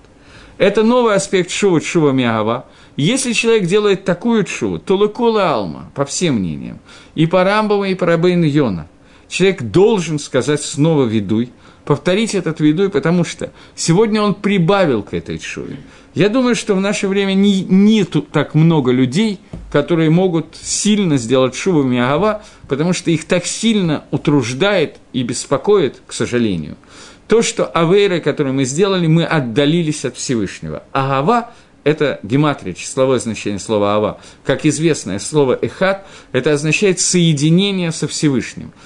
A: Это новый аспект Шува, Шува Миагава. Если человек делает такую Шуву, то Лукола Алма, по всем мнениям, и по Рамбову, и по Рабейну Йона, человек должен сказать снова «ведуй», повторить этот видуй, потому что сегодня он прибавил к этой чуве. Я думаю, что в наше время не, нету так много людей, которые могут сильно сделать шубу Миагава, потому что их так сильно утруждает и беспокоит, к сожалению. То, что авейры, которые мы сделали, мы отдалились от Всевышнего. Агава – это гематрия, числовое значение слова «ава». Как известное слово «эхат» – это означает соединение со Всевышним –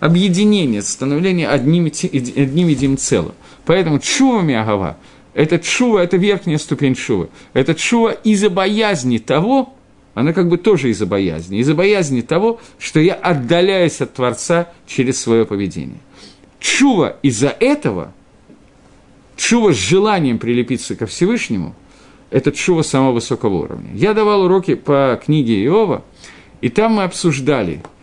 A: объединение, становление одним, одним единым целым. Поэтому чува миагава – это чува, это верхняя ступень чува. Это чува из-за боязни того, она как бы тоже из-за боязни, из-за боязни того, что я отдаляюсь от Творца через свое поведение. Чува из-за этого, чува с желанием прилепиться ко Всевышнему, это чува самого высокого уровня. Я давал уроки по книге Иова, и там мы обсуждали –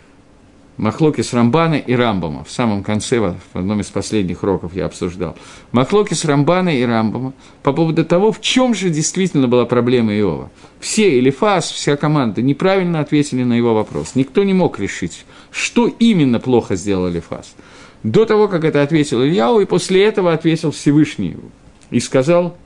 A: Махлоки с Рамбана и Рамбама. В самом конце, в одном из последних уроков я обсуждал. Махлоки с Рамбана и Рамбама по поводу того, в чем же действительно была проблема Иова. Все, или Фас, вся команда неправильно ответили на его вопрос. Никто не мог решить, что именно плохо сделал Элифас. До того, как это ответил Ильяу, и после этого ответил Всевышний и сказал,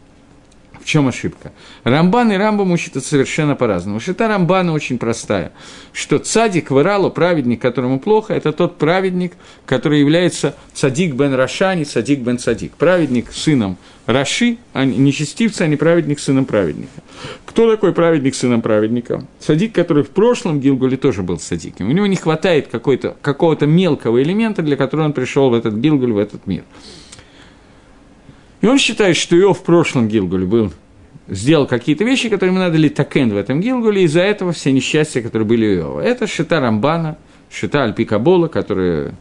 A: чем ошибка? Рамбан и Рамбам учат это совершенно по-разному. Шита Рамбана очень простая, что цадик выралу, праведник, которому плохо, это тот праведник, который является цадик бен Раша, не цадик бен цадик. Праведник сыном Раши, а не честивца, а не праведник сыном праведника. Кто такой праведник сыном праведника? Садик, который в прошлом Гилгуле тоже был садиком. У него не хватает какого-то мелкого элемента, для которого он пришел в этот Гилгуль, в этот мир. И он считает, что Иов в прошлом Гилгуле был, сделал какие-то вещи, которые ему надо ли в этом Гилгуле, из-за этого все несчастья, которые были у Иова. Это Шита Рамбана, Шита Альпикабола, который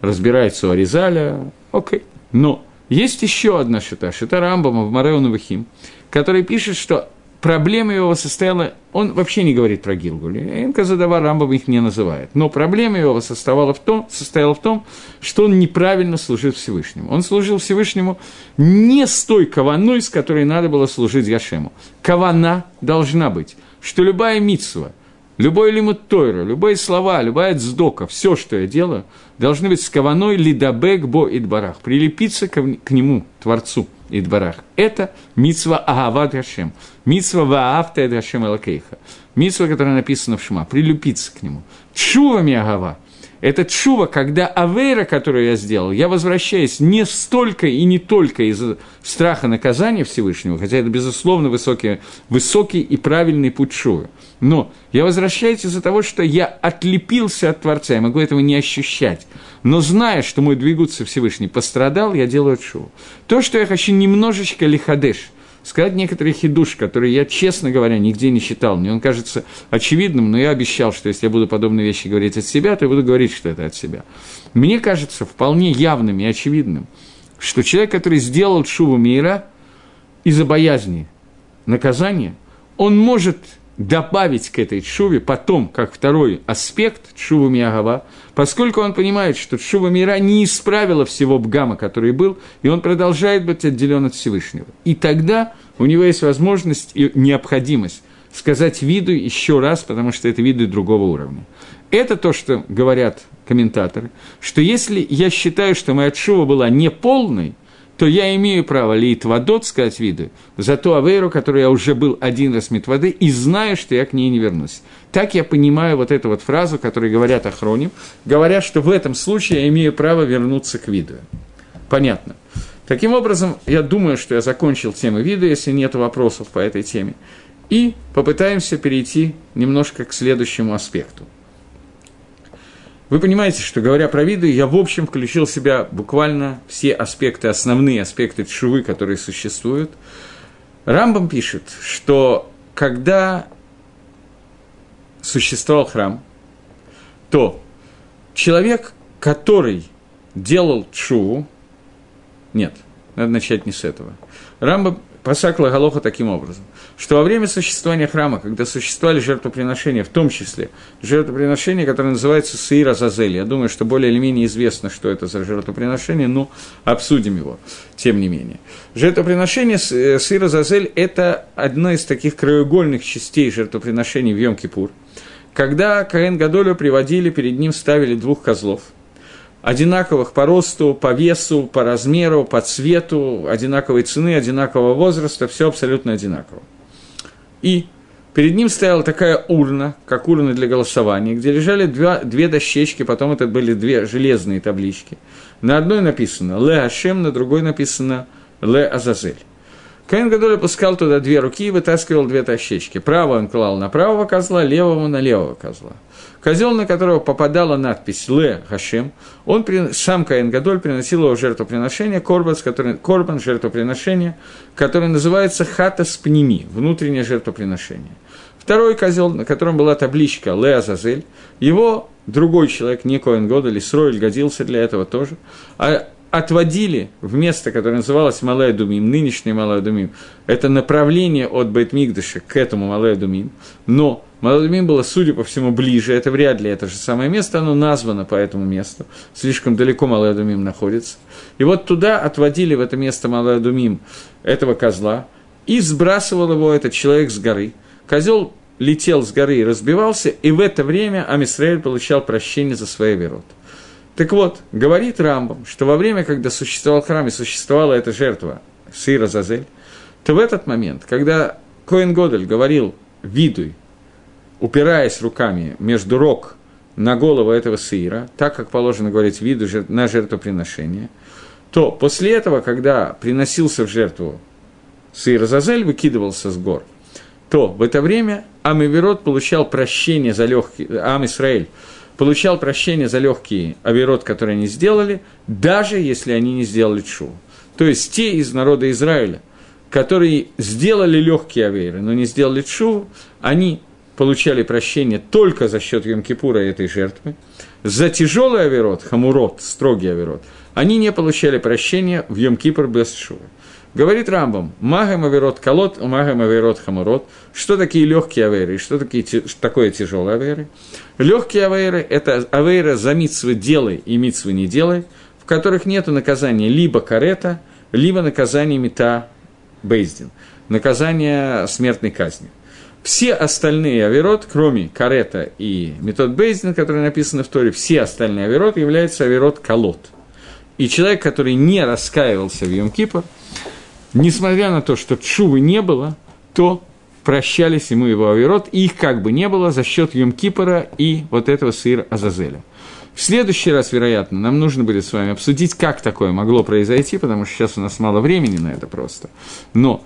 A: разбирается у Аризаля. Окей. Но есть еще одна Шита, Шита Рамбама в Мареону Вахим, который пишет, что проблема его состояла, он вообще не говорит про Гилгуль, Энка Задава Рамбам их не называет, но проблема его состояла в, том, состояла в том, что он неправильно служил Всевышнему. Он служил Всевышнему не с той каваной, с которой надо было служить Яшему. Кавана должна быть, что любая митсва, любой лимут Тойра, любые слова, любая дздока, все, что я делаю, должны быть с каваной лидабек бо идбарах, прилепиться к нему, Творцу – Идбарах. Это митсва Агават Гашем. Митсва Ваавта Гашем Элакейха. Митсва, которая написана в Шма, прилюпиться к нему. Чува Агава. Это чува, когда авейра, которую я сделал, я возвращаюсь не столько и не только из страха наказания Всевышнего, хотя это, безусловно, высокий, высокий и правильный путь чувы. Но я возвращаюсь из-за того, что я отлепился от Творца, я могу этого не ощущать но зная, что мой двигаться Всевышний пострадал, я делаю шоу. То, что я хочу немножечко лихадеш, сказать некоторые хидуш, которые я, честно говоря, нигде не считал. Мне он кажется очевидным, но я обещал, что если я буду подобные вещи говорить от себя, то я буду говорить, что это от себя. Мне кажется вполне явным и очевидным, что человек, который сделал шуву мира из-за боязни наказания, он может добавить к этой чуве потом, как второй аспект чувы Миагава, поскольку он понимает, что чува мира не исправила всего бгама, который был, и он продолжает быть отделен от Всевышнего. И тогда у него есть возможность и необходимость сказать виду еще раз, потому что это виду другого уровня. Это то, что говорят комментаторы, что если я считаю, что моя чува была неполной, то я имею право лить водот, сказать виду, за ту авейру, которую я уже был один раз воды, и знаю, что я к ней не вернусь. Так я понимаю вот эту вот фразу, которую говорят охроним, говорят, что в этом случае я имею право вернуться к виду. Понятно. Таким образом, я думаю, что я закончил тему вида, если нет вопросов по этой теме. И попытаемся перейти немножко к следующему аспекту – вы понимаете, что говоря про виды, я в общем включил в себя буквально все аспекты, основные аспекты чувы, которые существуют. Рамбам пишет, что когда существовал храм, то человек, который делал чуву, нет, надо начать не с этого. Рамбам Пасак Лагалоха таким образом, что во время существования храма, когда существовали жертвоприношения, в том числе жертвоприношения, которое называется Саира Зазель, я думаю, что более или менее известно, что это за жертвоприношение, но обсудим его, тем не менее. Жертвоприношение э, Саира Зазель – это одна из таких краеугольных частей жертвоприношений в Йом-Кипур, когда Каэн Гадолю приводили, перед ним ставили двух козлов – одинаковых по росту, по весу, по размеру, по цвету, одинаковой цены, одинакового возраста, все абсолютно одинаково. И перед ним стояла такая урна, как урна для голосования, где лежали два, две дощечки, потом это были две железные таблички. На одной написано «Ле Ашем», на другой написано «Ле Азазель». Каин Гадоль опускал туда две руки и вытаскивал две дощечки. Правую он клал на правого козла, левого на левого козла. Козел, на которого попадала надпись «Ле Хашем», он, сам Каин Гадоль приносил его жертвоприношение, корбан, который, корбан жертвоприношение, которое называется «Хата спними», внутреннее жертвоприношение. Второй козел, на котором была табличка «Ле Азазель», его другой человек, не Коэн Годоль, Исроиль годился для этого тоже, а отводили в место, которое называлось Малая Думим, нынешний Малая Думим, это направление от Бейтмигдаша к этому Малая Думим, но Малая Думим было, судя по всему, ближе, это вряд ли это же самое место, оно названо по этому месту, слишком далеко Малая Думим находится. И вот туда отводили в это место Малая Думим этого козла, и сбрасывал его этот человек с горы. Козел летел с горы и разбивался, и в это время Амисраэль получал прощение за свои вероты. Так вот, говорит Рамбам, что во время, когда существовал храм и существовала эта жертва Сыра Зазель, то в этот момент, когда Коин Годель говорил видуй, упираясь руками между рог на голову этого сыра, так как положено говорить виду на жертвоприношение, то после этого, когда приносился в жертву сыр Зазель, выкидывался с гор, то в это время Амиверот получал прощение за легкий, Ам Исраэль получал прощение за легкие авирот, которые они сделали, даже если они не сделали чу. То есть те из народа Израиля, которые сделали легкие авейры, но не сделали чу, они получали прощение только за счет Йом-Кипура этой жертвы. За тяжелый авирот, хамурот, строгий авирот, они не получали прощения в Йом-Кипур без шува. Говорит Рамбам, магам аверот колот, магам аверот хамурот. Что такие легкие аверы и что такие, такое тяжелые аверы? Легкие аверы – это авейра за митсвы делай и митсвы не делай, в которых нет наказания либо карета, либо наказания мета бейздин, наказания смертной казни. Все остальные аверот, кроме карета и метод бейздин, которые написаны в Торе, все остальные аверот являются аверот колот. И человек, который не раскаивался в Йом-Кипр, несмотря на то, что чувы не было, то прощались ему его аверот, и их как бы не было за счет Йом-Кипора и вот этого сыра Азазеля. В следующий раз, вероятно, нам нужно будет с вами обсудить, как такое могло произойти, потому что сейчас у нас мало времени на это просто. Но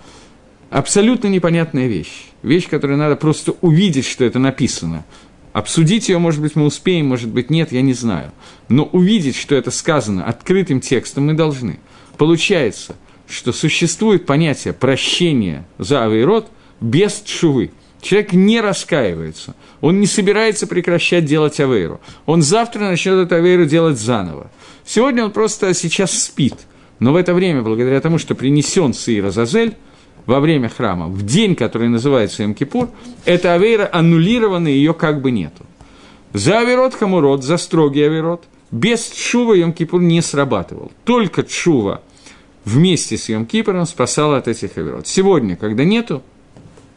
A: абсолютно непонятная вещь. Вещь, которую надо просто увидеть, что это написано. Обсудить ее, может быть, мы успеем, может быть, нет, я не знаю. Но увидеть, что это сказано открытым текстом, мы должны. Получается, что существует понятие прощения за авейрот без чувы. Человек не раскаивается, он не собирается прекращать делать авейру. Он завтра начнет эту авейру делать заново. Сегодня он просто сейчас спит, но в это время, благодаря тому, что принесен Сыир Азазель, во время храма, в день, который называется Эмкипур, эта авейра аннулирована, ее как бы нету. За авирот хамурот, за строгий авирот, без чува Йом-Кипур не срабатывал. Только чува вместе с Йом-Кипуром спасала от этих авирот. Сегодня, когда нету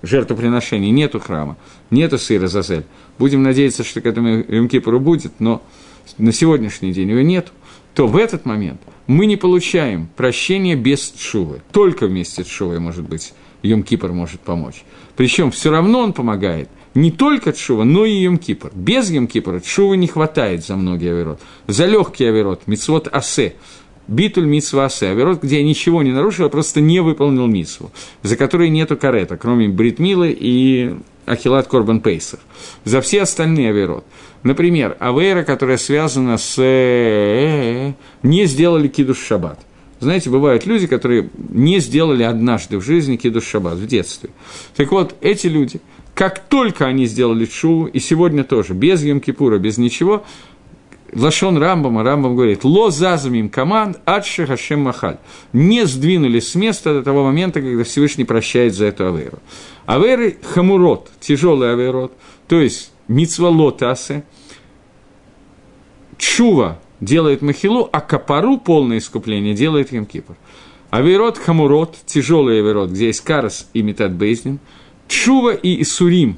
A: жертвоприношений, нету храма, нету сыра Зазель, будем надеяться, что к этому Йом-Кипуру будет, но на сегодняшний день его нету, то в этот момент мы не получаем прощения без Тшувы. Только вместе с Тшувой, может быть, Йом-Кипр может помочь. Причем все равно он помогает не только Тшува, но и Йом-Кипр. Без Йом-Кипра Тшувы не хватает за многие аверот. За легкий аверот, мицвод асе, битуль митсва асе, аверот, где я ничего не нарушил, а просто не выполнил митсву, за который нету карета, кроме Бритмилы и Ахилат Корбан Пейсер. За все остальные аверот. Например, авейра, которая связана с... Э, не сделали кидуш шаббат. Знаете, бывают люди, которые не сделали однажды в жизни кидуш шаббат, в детстве. Так вот, эти люди, как только они сделали шуву, и сегодня тоже, без Йом-Кипура, без ничего, Лашон Рамбама, Рамбам говорит, «Ло зазамим команд адши хашем махаль». Не сдвинулись с места до того момента, когда Всевышний прощает за эту аверу. Аверы хамурот, тяжелый аверот, то есть мицвалотасы, чува делает махилу, а капару, полное искупление, делает Йом-Кипр. Аверот хамурот, тяжелый аверот, где есть карас и метат бейзнин, чува и исурим,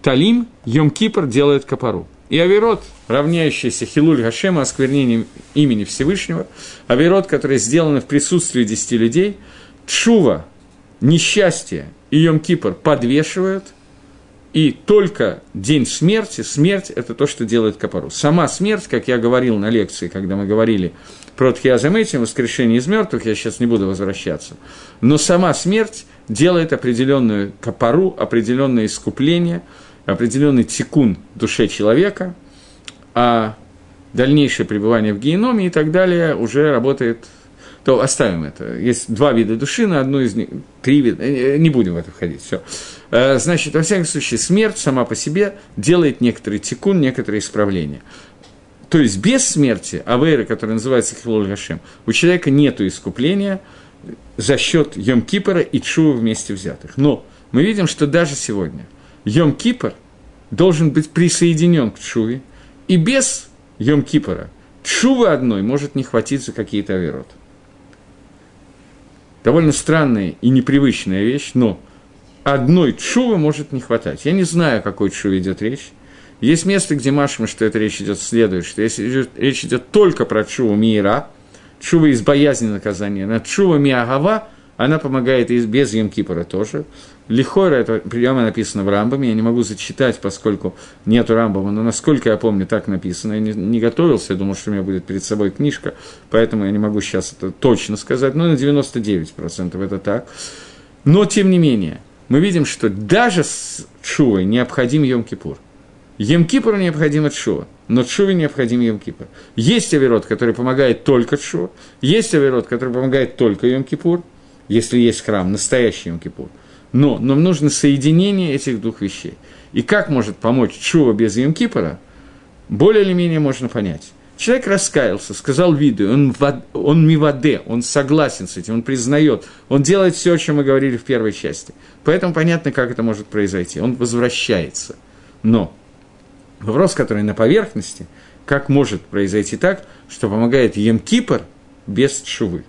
A: талим, Йом-Кипр делает капару. И Аверот, равняющийся Хилуль Гашема, осквернением имени Всевышнего, Аверот, который сделан в присутствии десяти людей, Чува, несчастье и Йом-Кипр подвешивают, и только день смерти, смерть – это то, что делает Капару. Сама смерть, как я говорил на лекции, когда мы говорили про Тхиазаметим, воскрешение из мертвых, я сейчас не буду возвращаться, но сама смерть делает определенную Капару, определенное искупление – определенный тикун душе человека, а дальнейшее пребывание в геноме и так далее уже работает, то оставим это. Есть два вида души, на одну из них, три вида, э, не будем в это входить, все. Э, значит, во всяком случае, смерть сама по себе делает некоторый тикун, некоторые исправления. То есть без смерти, авейры, которая называется Хилоль Гашем, у человека нет искупления за счет Йом-Кипора и Чува вместе взятых. Но мы видим, что даже сегодня – Йом-Кипр должен быть присоединен к Чуве, и без Йом-Кипора Чувы одной может не хватить за какие-то аверот. Довольно странная и непривычная вещь, но одной чувы может не хватать. Я не знаю, о какой чуве идет речь. Есть место, где Машма, что эта речь идет следует, что если речь идет только про чуву мира, чува из боязни наказания, на чува миагава, она помогает и без Йом-Кипора тоже. Лихора, это прямо написано в Рамбаме, я не могу зачитать, поскольку нету Рамбама, но насколько я помню, так написано. Я не, не готовился, я думал, что у меня будет перед собой книжка, поэтому я не могу сейчас это точно сказать, но на 99% это так. Но, тем не менее, мы видим, что даже с Чувой необходим Йом-Кипур. Йом-Кипуру необходимо Чува, но Чуве необходим Йом-Кипур. Есть Аверот, который помогает только Чува, есть Аверот, который помогает только Йом-Кипур, если есть храм, настоящий Йом-Кипур – но нам нужно соединение этих двух вещей. И как может помочь Чува без Йом-Кипора, более или менее можно понять. Человек раскаялся, сказал виду, он, он миваде, он согласен с этим, он признает, он делает все, о чем мы говорили в первой части. Поэтому понятно, как это может произойти. Он возвращается. Но вопрос, который на поверхности, как может произойти так, что помогает Емкипр без шувы.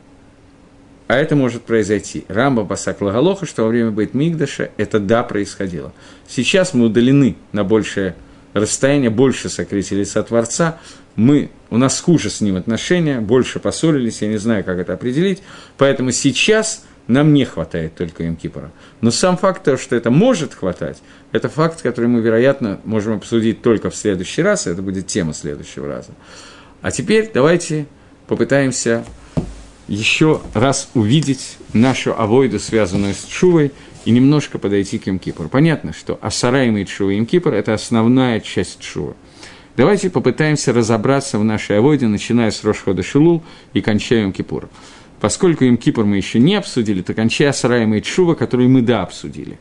A: А это может произойти. Рамба Басак Лагалоха, что во время Бейт Мигдаша это да происходило. Сейчас мы удалены на большее расстояние, больше сокрытия лица Творца, мы, у нас хуже с ним отношения, больше поссорились, я не знаю, как это определить, поэтому сейчас нам не хватает только им Кипра. Но сам факт того, что это может хватать, это факт, который мы, вероятно, можем обсудить только в следующий раз, это будет тема следующего раза. А теперь давайте попытаемся еще раз увидеть нашу авойду, связанную с Чувой, и немножко подойти к Имкипору. Понятно, что Асараим и Чува и Имкипор – это основная часть Чува. Давайте попытаемся разобраться в нашей авойде, начиная с Рошхода Шилул и кончая Имкипуром. Поскольку Имкипур мы еще не обсудили, то кончая Асараим и Чува, который мы да обсудили.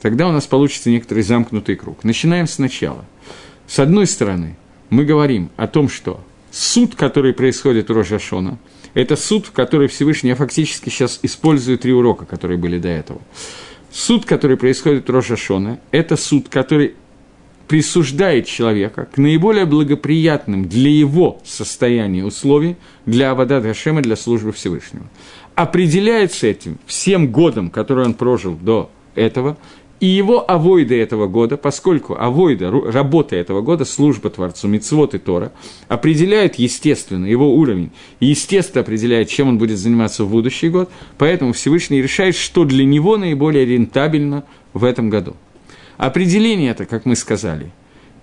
A: Тогда у нас получится некоторый замкнутый круг. Начинаем сначала. С одной стороны, мы говорим о том, что суд, который происходит у Рожашона – это суд, который Всевышний я фактически сейчас использую три урока, которые были до этого. Суд, который происходит в Рошашона, это суд, который присуждает человека к наиболее благоприятным для его состояния условий для Абада Гашема, для службы Всевышнего. Определяется этим всем годом, который он прожил до этого, и его авойда этого года, поскольку авойда, работа этого года, служба Творцу, Мицвод и Тора, определяет, естественно, его уровень, естественно, определяет, чем он будет заниматься в будущий год, поэтому Всевышний решает, что для него наиболее рентабельно в этом году. Определение это, как мы сказали,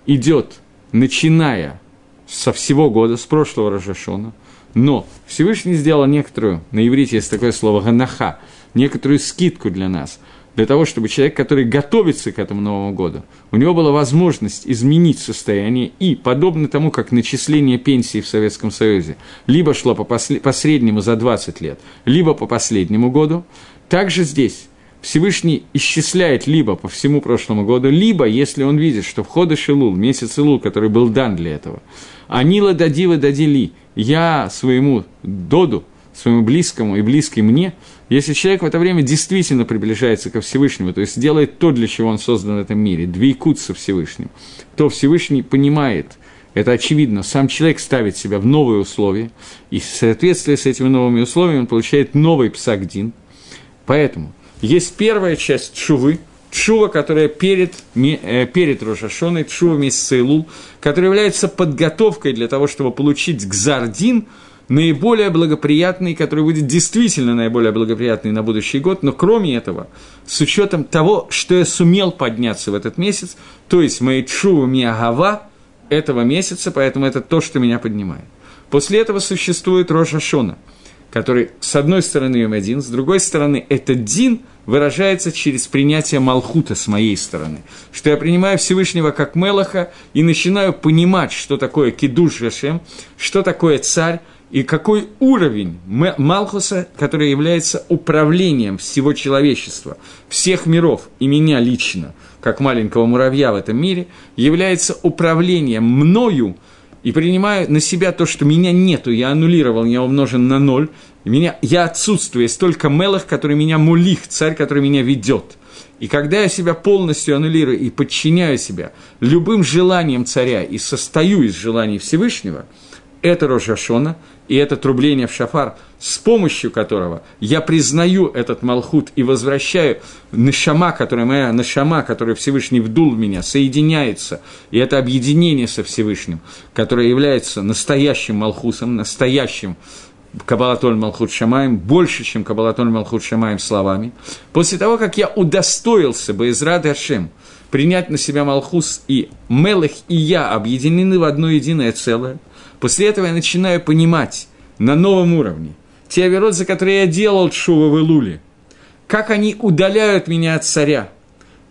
A: идет, начиная со всего года, с прошлого Рожашона, но Всевышний сделал некоторую, на иврите есть такое слово «ганаха», некоторую скидку для нас – для того, чтобы человек, который готовится к этому Новому году, у него была возможность изменить состояние. И, подобно тому, как начисление пенсии в Советском Союзе, либо шло по, после, по среднему за 20 лет, либо по последнему году, также здесь Всевышний исчисляет либо по всему прошлому году, либо, если он видит, что в ходе Шилул, месяц Илул, который был дан для этого, Анила дадила дадили, я своему доду, своему близкому и близкий мне – если человек в это время действительно приближается ко Всевышнему, то есть делает то, для чего он создан в этом мире, двейкут со Всевышним, то Всевышний понимает, это очевидно, сам человек ставит себя в новые условия, и в соответствии с этими новыми условиями он получает новый псагдин. Поэтому есть первая часть шувы, Чува, которая перед, э, перед Рошашоной, Чува месяца Илул, которая является подготовкой для того, чтобы получить гзардин – наиболее благоприятный, который будет действительно наиболее благоприятный на будущий год, но кроме этого, с учетом того, что я сумел подняться в этот месяц, то есть мои чува миагава этого месяца, поэтому это то, что меня поднимает. После этого существует Роша Шона, который, с одной стороны, им один, с другой стороны, этот дин выражается через принятие Малхута с моей стороны, что я принимаю Всевышнего как Мелаха и начинаю понимать, что такое Кидуш Рашем, что такое царь, и какой уровень Малхуса, который является управлением всего человечества, всех миров и меня лично, как маленького муравья в этом мире, является управлением мною и принимаю на себя то, что меня нету, я аннулировал, я умножен на ноль, меня, я отсутствую, есть только Мелах, который меня мулих, царь, который меня ведет. И когда я себя полностью аннулирую и подчиняю себя любым желаниям царя и состою из желаний Всевышнего, это Рожашона – и это трубление в шафар, с помощью которого я признаю этот малхут и возвращаю нашама, которая моя нашама, которая Всевышний вдул в меня, соединяется, и это объединение со Всевышним, которое является настоящим малхусом, настоящим Кабалатоль Малхут Шамаем, больше, чем Кабалатоль Малхут Шамаем словами, после того, как я удостоился бы из Рады Ашем принять на себя Малхус и Мелах и я объединены в одно единое целое – После этого я начинаю понимать на новом уровне те оверот, за которые я делал Шува в Илуле, как они удаляют меня от царя.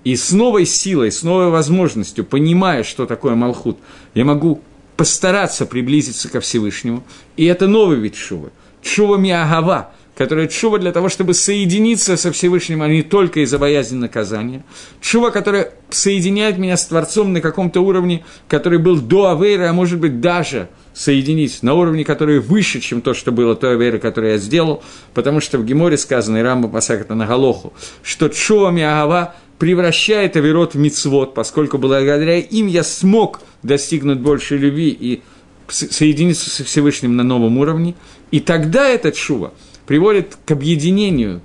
A: И с новой силой, с новой возможностью, понимая, что такое Малхут, я могу постараться приблизиться ко Всевышнему. И это новый вид Шува. Шува Миагава, которая чува для того, чтобы соединиться со Всевышним, а не только из-за боязни наказания. Чува, которая соединяет меня с Творцом на каком-то уровне, который был до Авейра, а может быть даже – соединить на уровне, который выше, чем то, что было той веры, которую я сделал, потому что в Геморе сказано, и Рамба Пасаката на Галоху, что Чоа Миагава превращает Аверот в мицвод, поскольку благодаря им я смог достигнуть большей любви и соединиться со Всевышним на новом уровне, и тогда этот шува приводит к объединению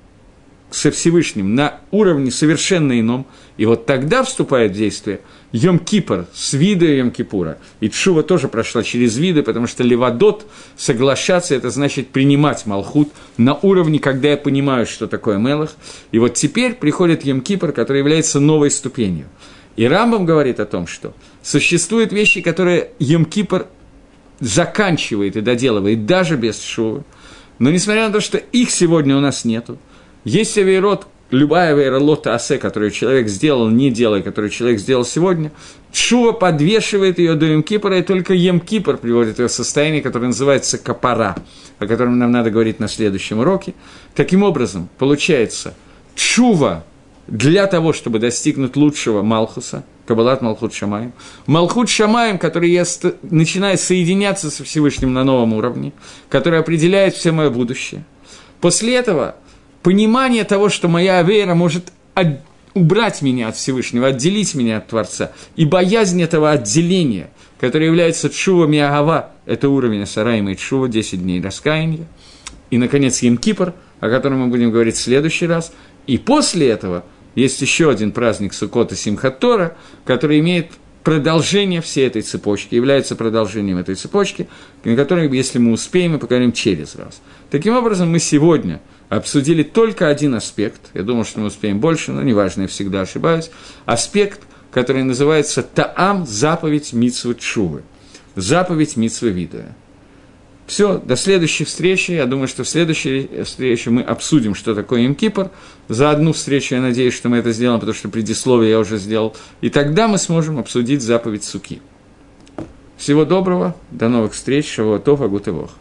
A: со Всевышним на уровне совершенно ином, и вот тогда вступает в действие Йом-Кипр с вида Йом-Кипура. И Чува тоже прошла через виды, потому что Левадот, соглашаться, это значит принимать Малхут на уровне, когда я понимаю, что такое Мелах. И вот теперь приходит Йом-Кипр, который является новой ступенью. И Рамбам говорит о том, что существуют вещи, которые Йом-Кипр заканчивает и доделывает даже без Шувы. Но несмотря на то, что их сегодня у нас нету, есть авейрот, любая авейролота асе, которую человек сделал, не делая, которую человек сделал сегодня, Чува подвешивает ее до Емкипора, и только Емкипор приводит ее в состояние, которое называется капара, о котором нам надо говорить на следующем уроке. Таким образом, получается, Чува для того, чтобы достигнуть лучшего Малхуса, Кабалат Малхут Шамаем, Малхут Шамаем, который я начинаю соединяться со Всевышним на новом уровне, который определяет все мое будущее. После этого – понимание того, что моя вера может от, убрать меня от Всевышнего, отделить меня от Творца, и боязнь этого отделения, которое является Чува Миагава, это уровень Сараима и Чува, 10 дней раскаяния, и, наконец, Емкипр, о котором мы будем говорить в следующий раз, и после этого есть еще один праздник Сукота Симхатора, который имеет продолжение всей этой цепочки, является продолжением этой цепочки, на которой, если мы успеем, мы поговорим через раз. Таким образом, мы сегодня – обсудили только один аспект, я думаю, что мы успеем больше, но неважно, я всегда ошибаюсь, аспект, который называется Таам, заповедь Митсвы Чувы, заповедь Митсвы Вида. Все, до следующей встречи. Я думаю, что в следующей встрече мы обсудим, что такое Имкипр. За одну встречу я надеюсь, что мы это сделаем, потому что предисловие я уже сделал. И тогда мы сможем обсудить заповедь Суки. Всего доброго, до новых встреч, Шавуатов, Агутывох.